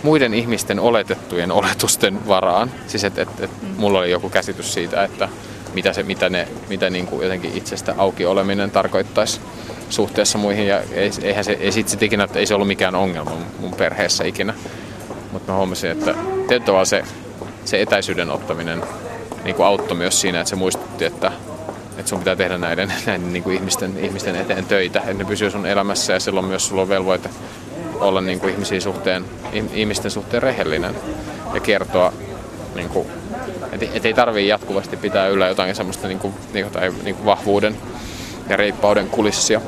muiden ihmisten oletettujen oletusten varaan. Siis että et, et mulla oli joku käsitys siitä, että mitä, se, mitä, ne, mitä niin kuin jotenkin itsestä auki oleminen tarkoittaisi suhteessa muihin. Ja eihän se, ei sit ikinä, että ei se ollut mikään ongelma mun perheessä ikinä. Mutta mä huomasin, että tietyllä se, se etäisyyden ottaminen niin kuin auttoi myös siinä, että se muistutti, että, että sun pitää tehdä näiden, näiden niin kuin ihmisten, ihmisten eteen töitä, että ne pysyy sun elämässä ja silloin myös sulla on velvoite olla niin kuin ihmisiä suhteen, ihmisten suhteen rehellinen ja kertoa, niin kuin, että et ei tarvii jatkuvasti pitää yllä jotain semmoista niin kuin, niin kuin, niin kuin vahvuuden ja reippauden kulissia.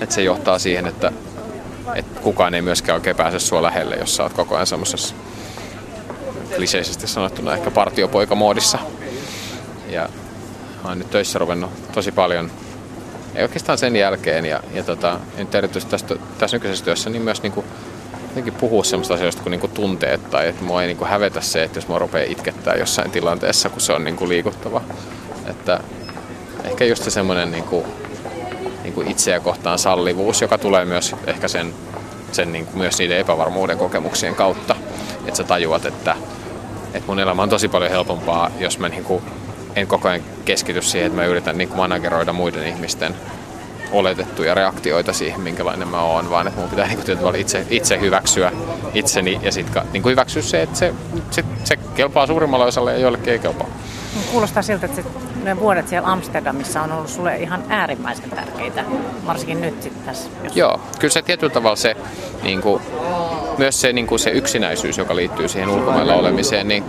Että se johtaa siihen, että, että kukaan ei myöskään oikein pääse sua lähelle, jos sä oot koko ajan semmoisessa kliseisesti sanottuna ehkä partiopoikamoodissa. Ja mä oon nyt töissä ruvennut tosi paljon ei oikeastaan sen jälkeen. Ja, ja tota, nyt erityisesti tästä, tässä nykyisessä työssä niin myös niinku, jotenkin puhua sellaista asioista kuin niinku tunteet tai että mua ei niinku hävetä se, että jos mua rupeaa itkettää jossain tilanteessa, kun se on niinku liikuttava. Että ehkä just se semmoinen niinku, niinku itseä kohtaan sallivuus, joka tulee myös ehkä sen, sen niinku myös niiden epävarmuuden kokemuksien kautta. Että sä tajuat, että, että mun elämä on tosi paljon helpompaa, jos mä niinku en koko ajan keskity siihen, että mä yritän niin manageroida muiden ihmisten oletettuja reaktioita siihen, minkälainen mä oon, vaan että mun pitää niin kuin, itse, itse hyväksyä itseni ja sitten niin hyväksyä se, että se, se, se kelpaa suurimmalle osalle ja joillekin ei kelpaa. Kuulostaa siltä, että ne vuodet siellä Amsterdamissa on ollut sulle ihan äärimmäisen tärkeitä, varsinkin nyt sitten tässä. Jos... Joo, kyllä se tietyllä tavalla se, niin kuin, myös se, niin kuin se yksinäisyys, joka liittyy siihen ulkomailla olemiseen, niin,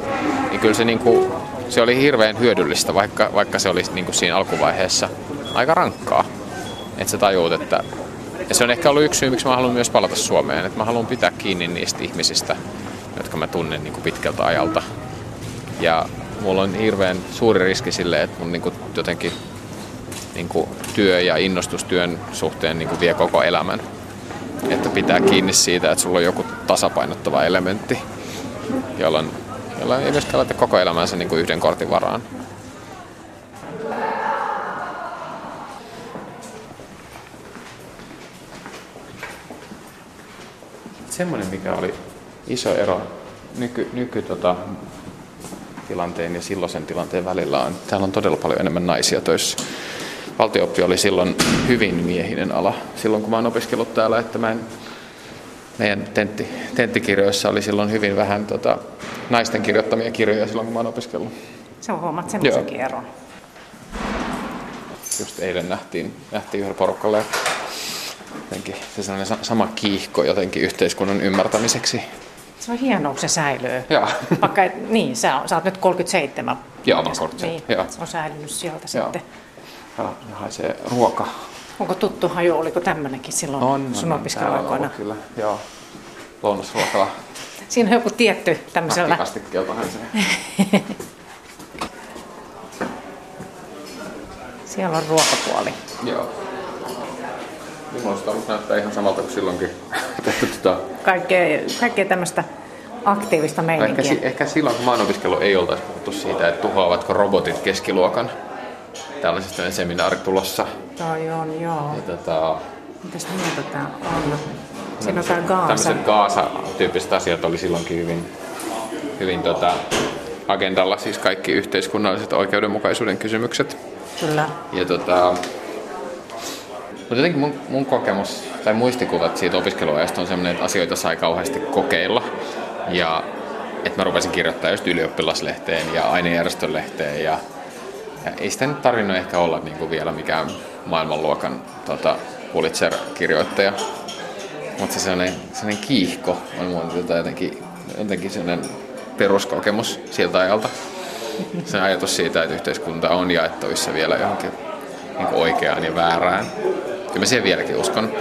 niin kyllä se niin kuin, se oli hirveän hyödyllistä, vaikka, vaikka se oli niin kuin siinä alkuvaiheessa aika rankkaa. Että sä tajuut, että... Ja se on ehkä ollut yksi syy, miksi mä haluan myös palata Suomeen. Että mä haluan pitää kiinni niistä ihmisistä, jotka mä tunnen niin kuin pitkältä ajalta. Ja mulla on hirveän suuri riski sille, että mun niin kuin jotenkin niin kuin työ ja innostustyön suhteen niin kuin vie koko elämän. Että pitää kiinni siitä, että sulla on joku tasapainottava elementti, jolloin jolla ei myöskään laita koko elämänsä niin kuin yhden kortin varaan. Semmoinen, mikä oli iso ero nyky, nyky tota, tilanteen ja silloisen tilanteen välillä on, täällä on todella paljon enemmän naisia töissä. Valtiooppi oli silloin hyvin miehinen ala. Silloin kun mä oon opiskellut täällä, että mä en meidän tentti, tenttikirjoissa oli silloin hyvin vähän tota, naisten kirjoittamia kirjoja silloin, kun mä oon opiskellut. Se on huomaat semmoisenkin eron. Just eilen nähtiin, nähtiin yhdellä porukalle jotenkin se sama kiihko jotenkin yhteiskunnan ymmärtämiseksi. Se on hienoa, kun se säilyy. Joo. Vaikka, niin, sä, sä oot nyt 37. Joo, mä 37. Niin, Joo. Se on säilynyt sieltä Joo. sitten. Ja haisee ruoka. Onko tuttu haju, oliko tämmöinenkin silloin on, sun on, opiskeluaikoina? kyllä, joo. Lounasruokala. Siinä on joku tietty tämmöisellä... Kastikkeeltahan se. Siellä on ruokapuoli. Joo. Minusta näyttää ihan samalta kuin silloinkin. tota... kaikkea, kaikkea tämmöistä aktiivista meininkiä. Ehkä, ehkä silloin, kun mä oon opiskellut, ei oltaisi puhuttu siitä, että tuhoavatko robotit keskiluokan. Tällaisesta seminaari tulossa. Toi on, joo. Ja, tota... Mitäs mieltä tää on? Siinä on tää Gaasa. Tämmöiset Gaasa-tyyppiset asiat oli silloinkin hyvin, hyvin tota, agendalla, siis kaikki yhteiskunnalliset oikeudenmukaisuuden kysymykset. Kyllä. Ja tota, mutta jotenkin mun, mun kokemus tai muistikuvat siitä opiskeluajasta on sellainen, että asioita sai kauheasti kokeilla. Ja että mä rupesin kirjoittaa just ylioppilaslehteen ja ainejärjestölehteen. Ja, ja ei sitä nyt tarvinnut ehkä olla niin kuin vielä mikään maailmanluokan tota, Pulitzer-kirjoittaja. mutta se sellainen, sellainen kiihko on mun jotenkin, jotenkin sellainen peruskokemus siltä ajalta. Se ajatus siitä, että yhteiskunta on jaettavissa vielä johonkin niin oikeaan ja väärään. Kyllä mä siihen vieläkin uskon.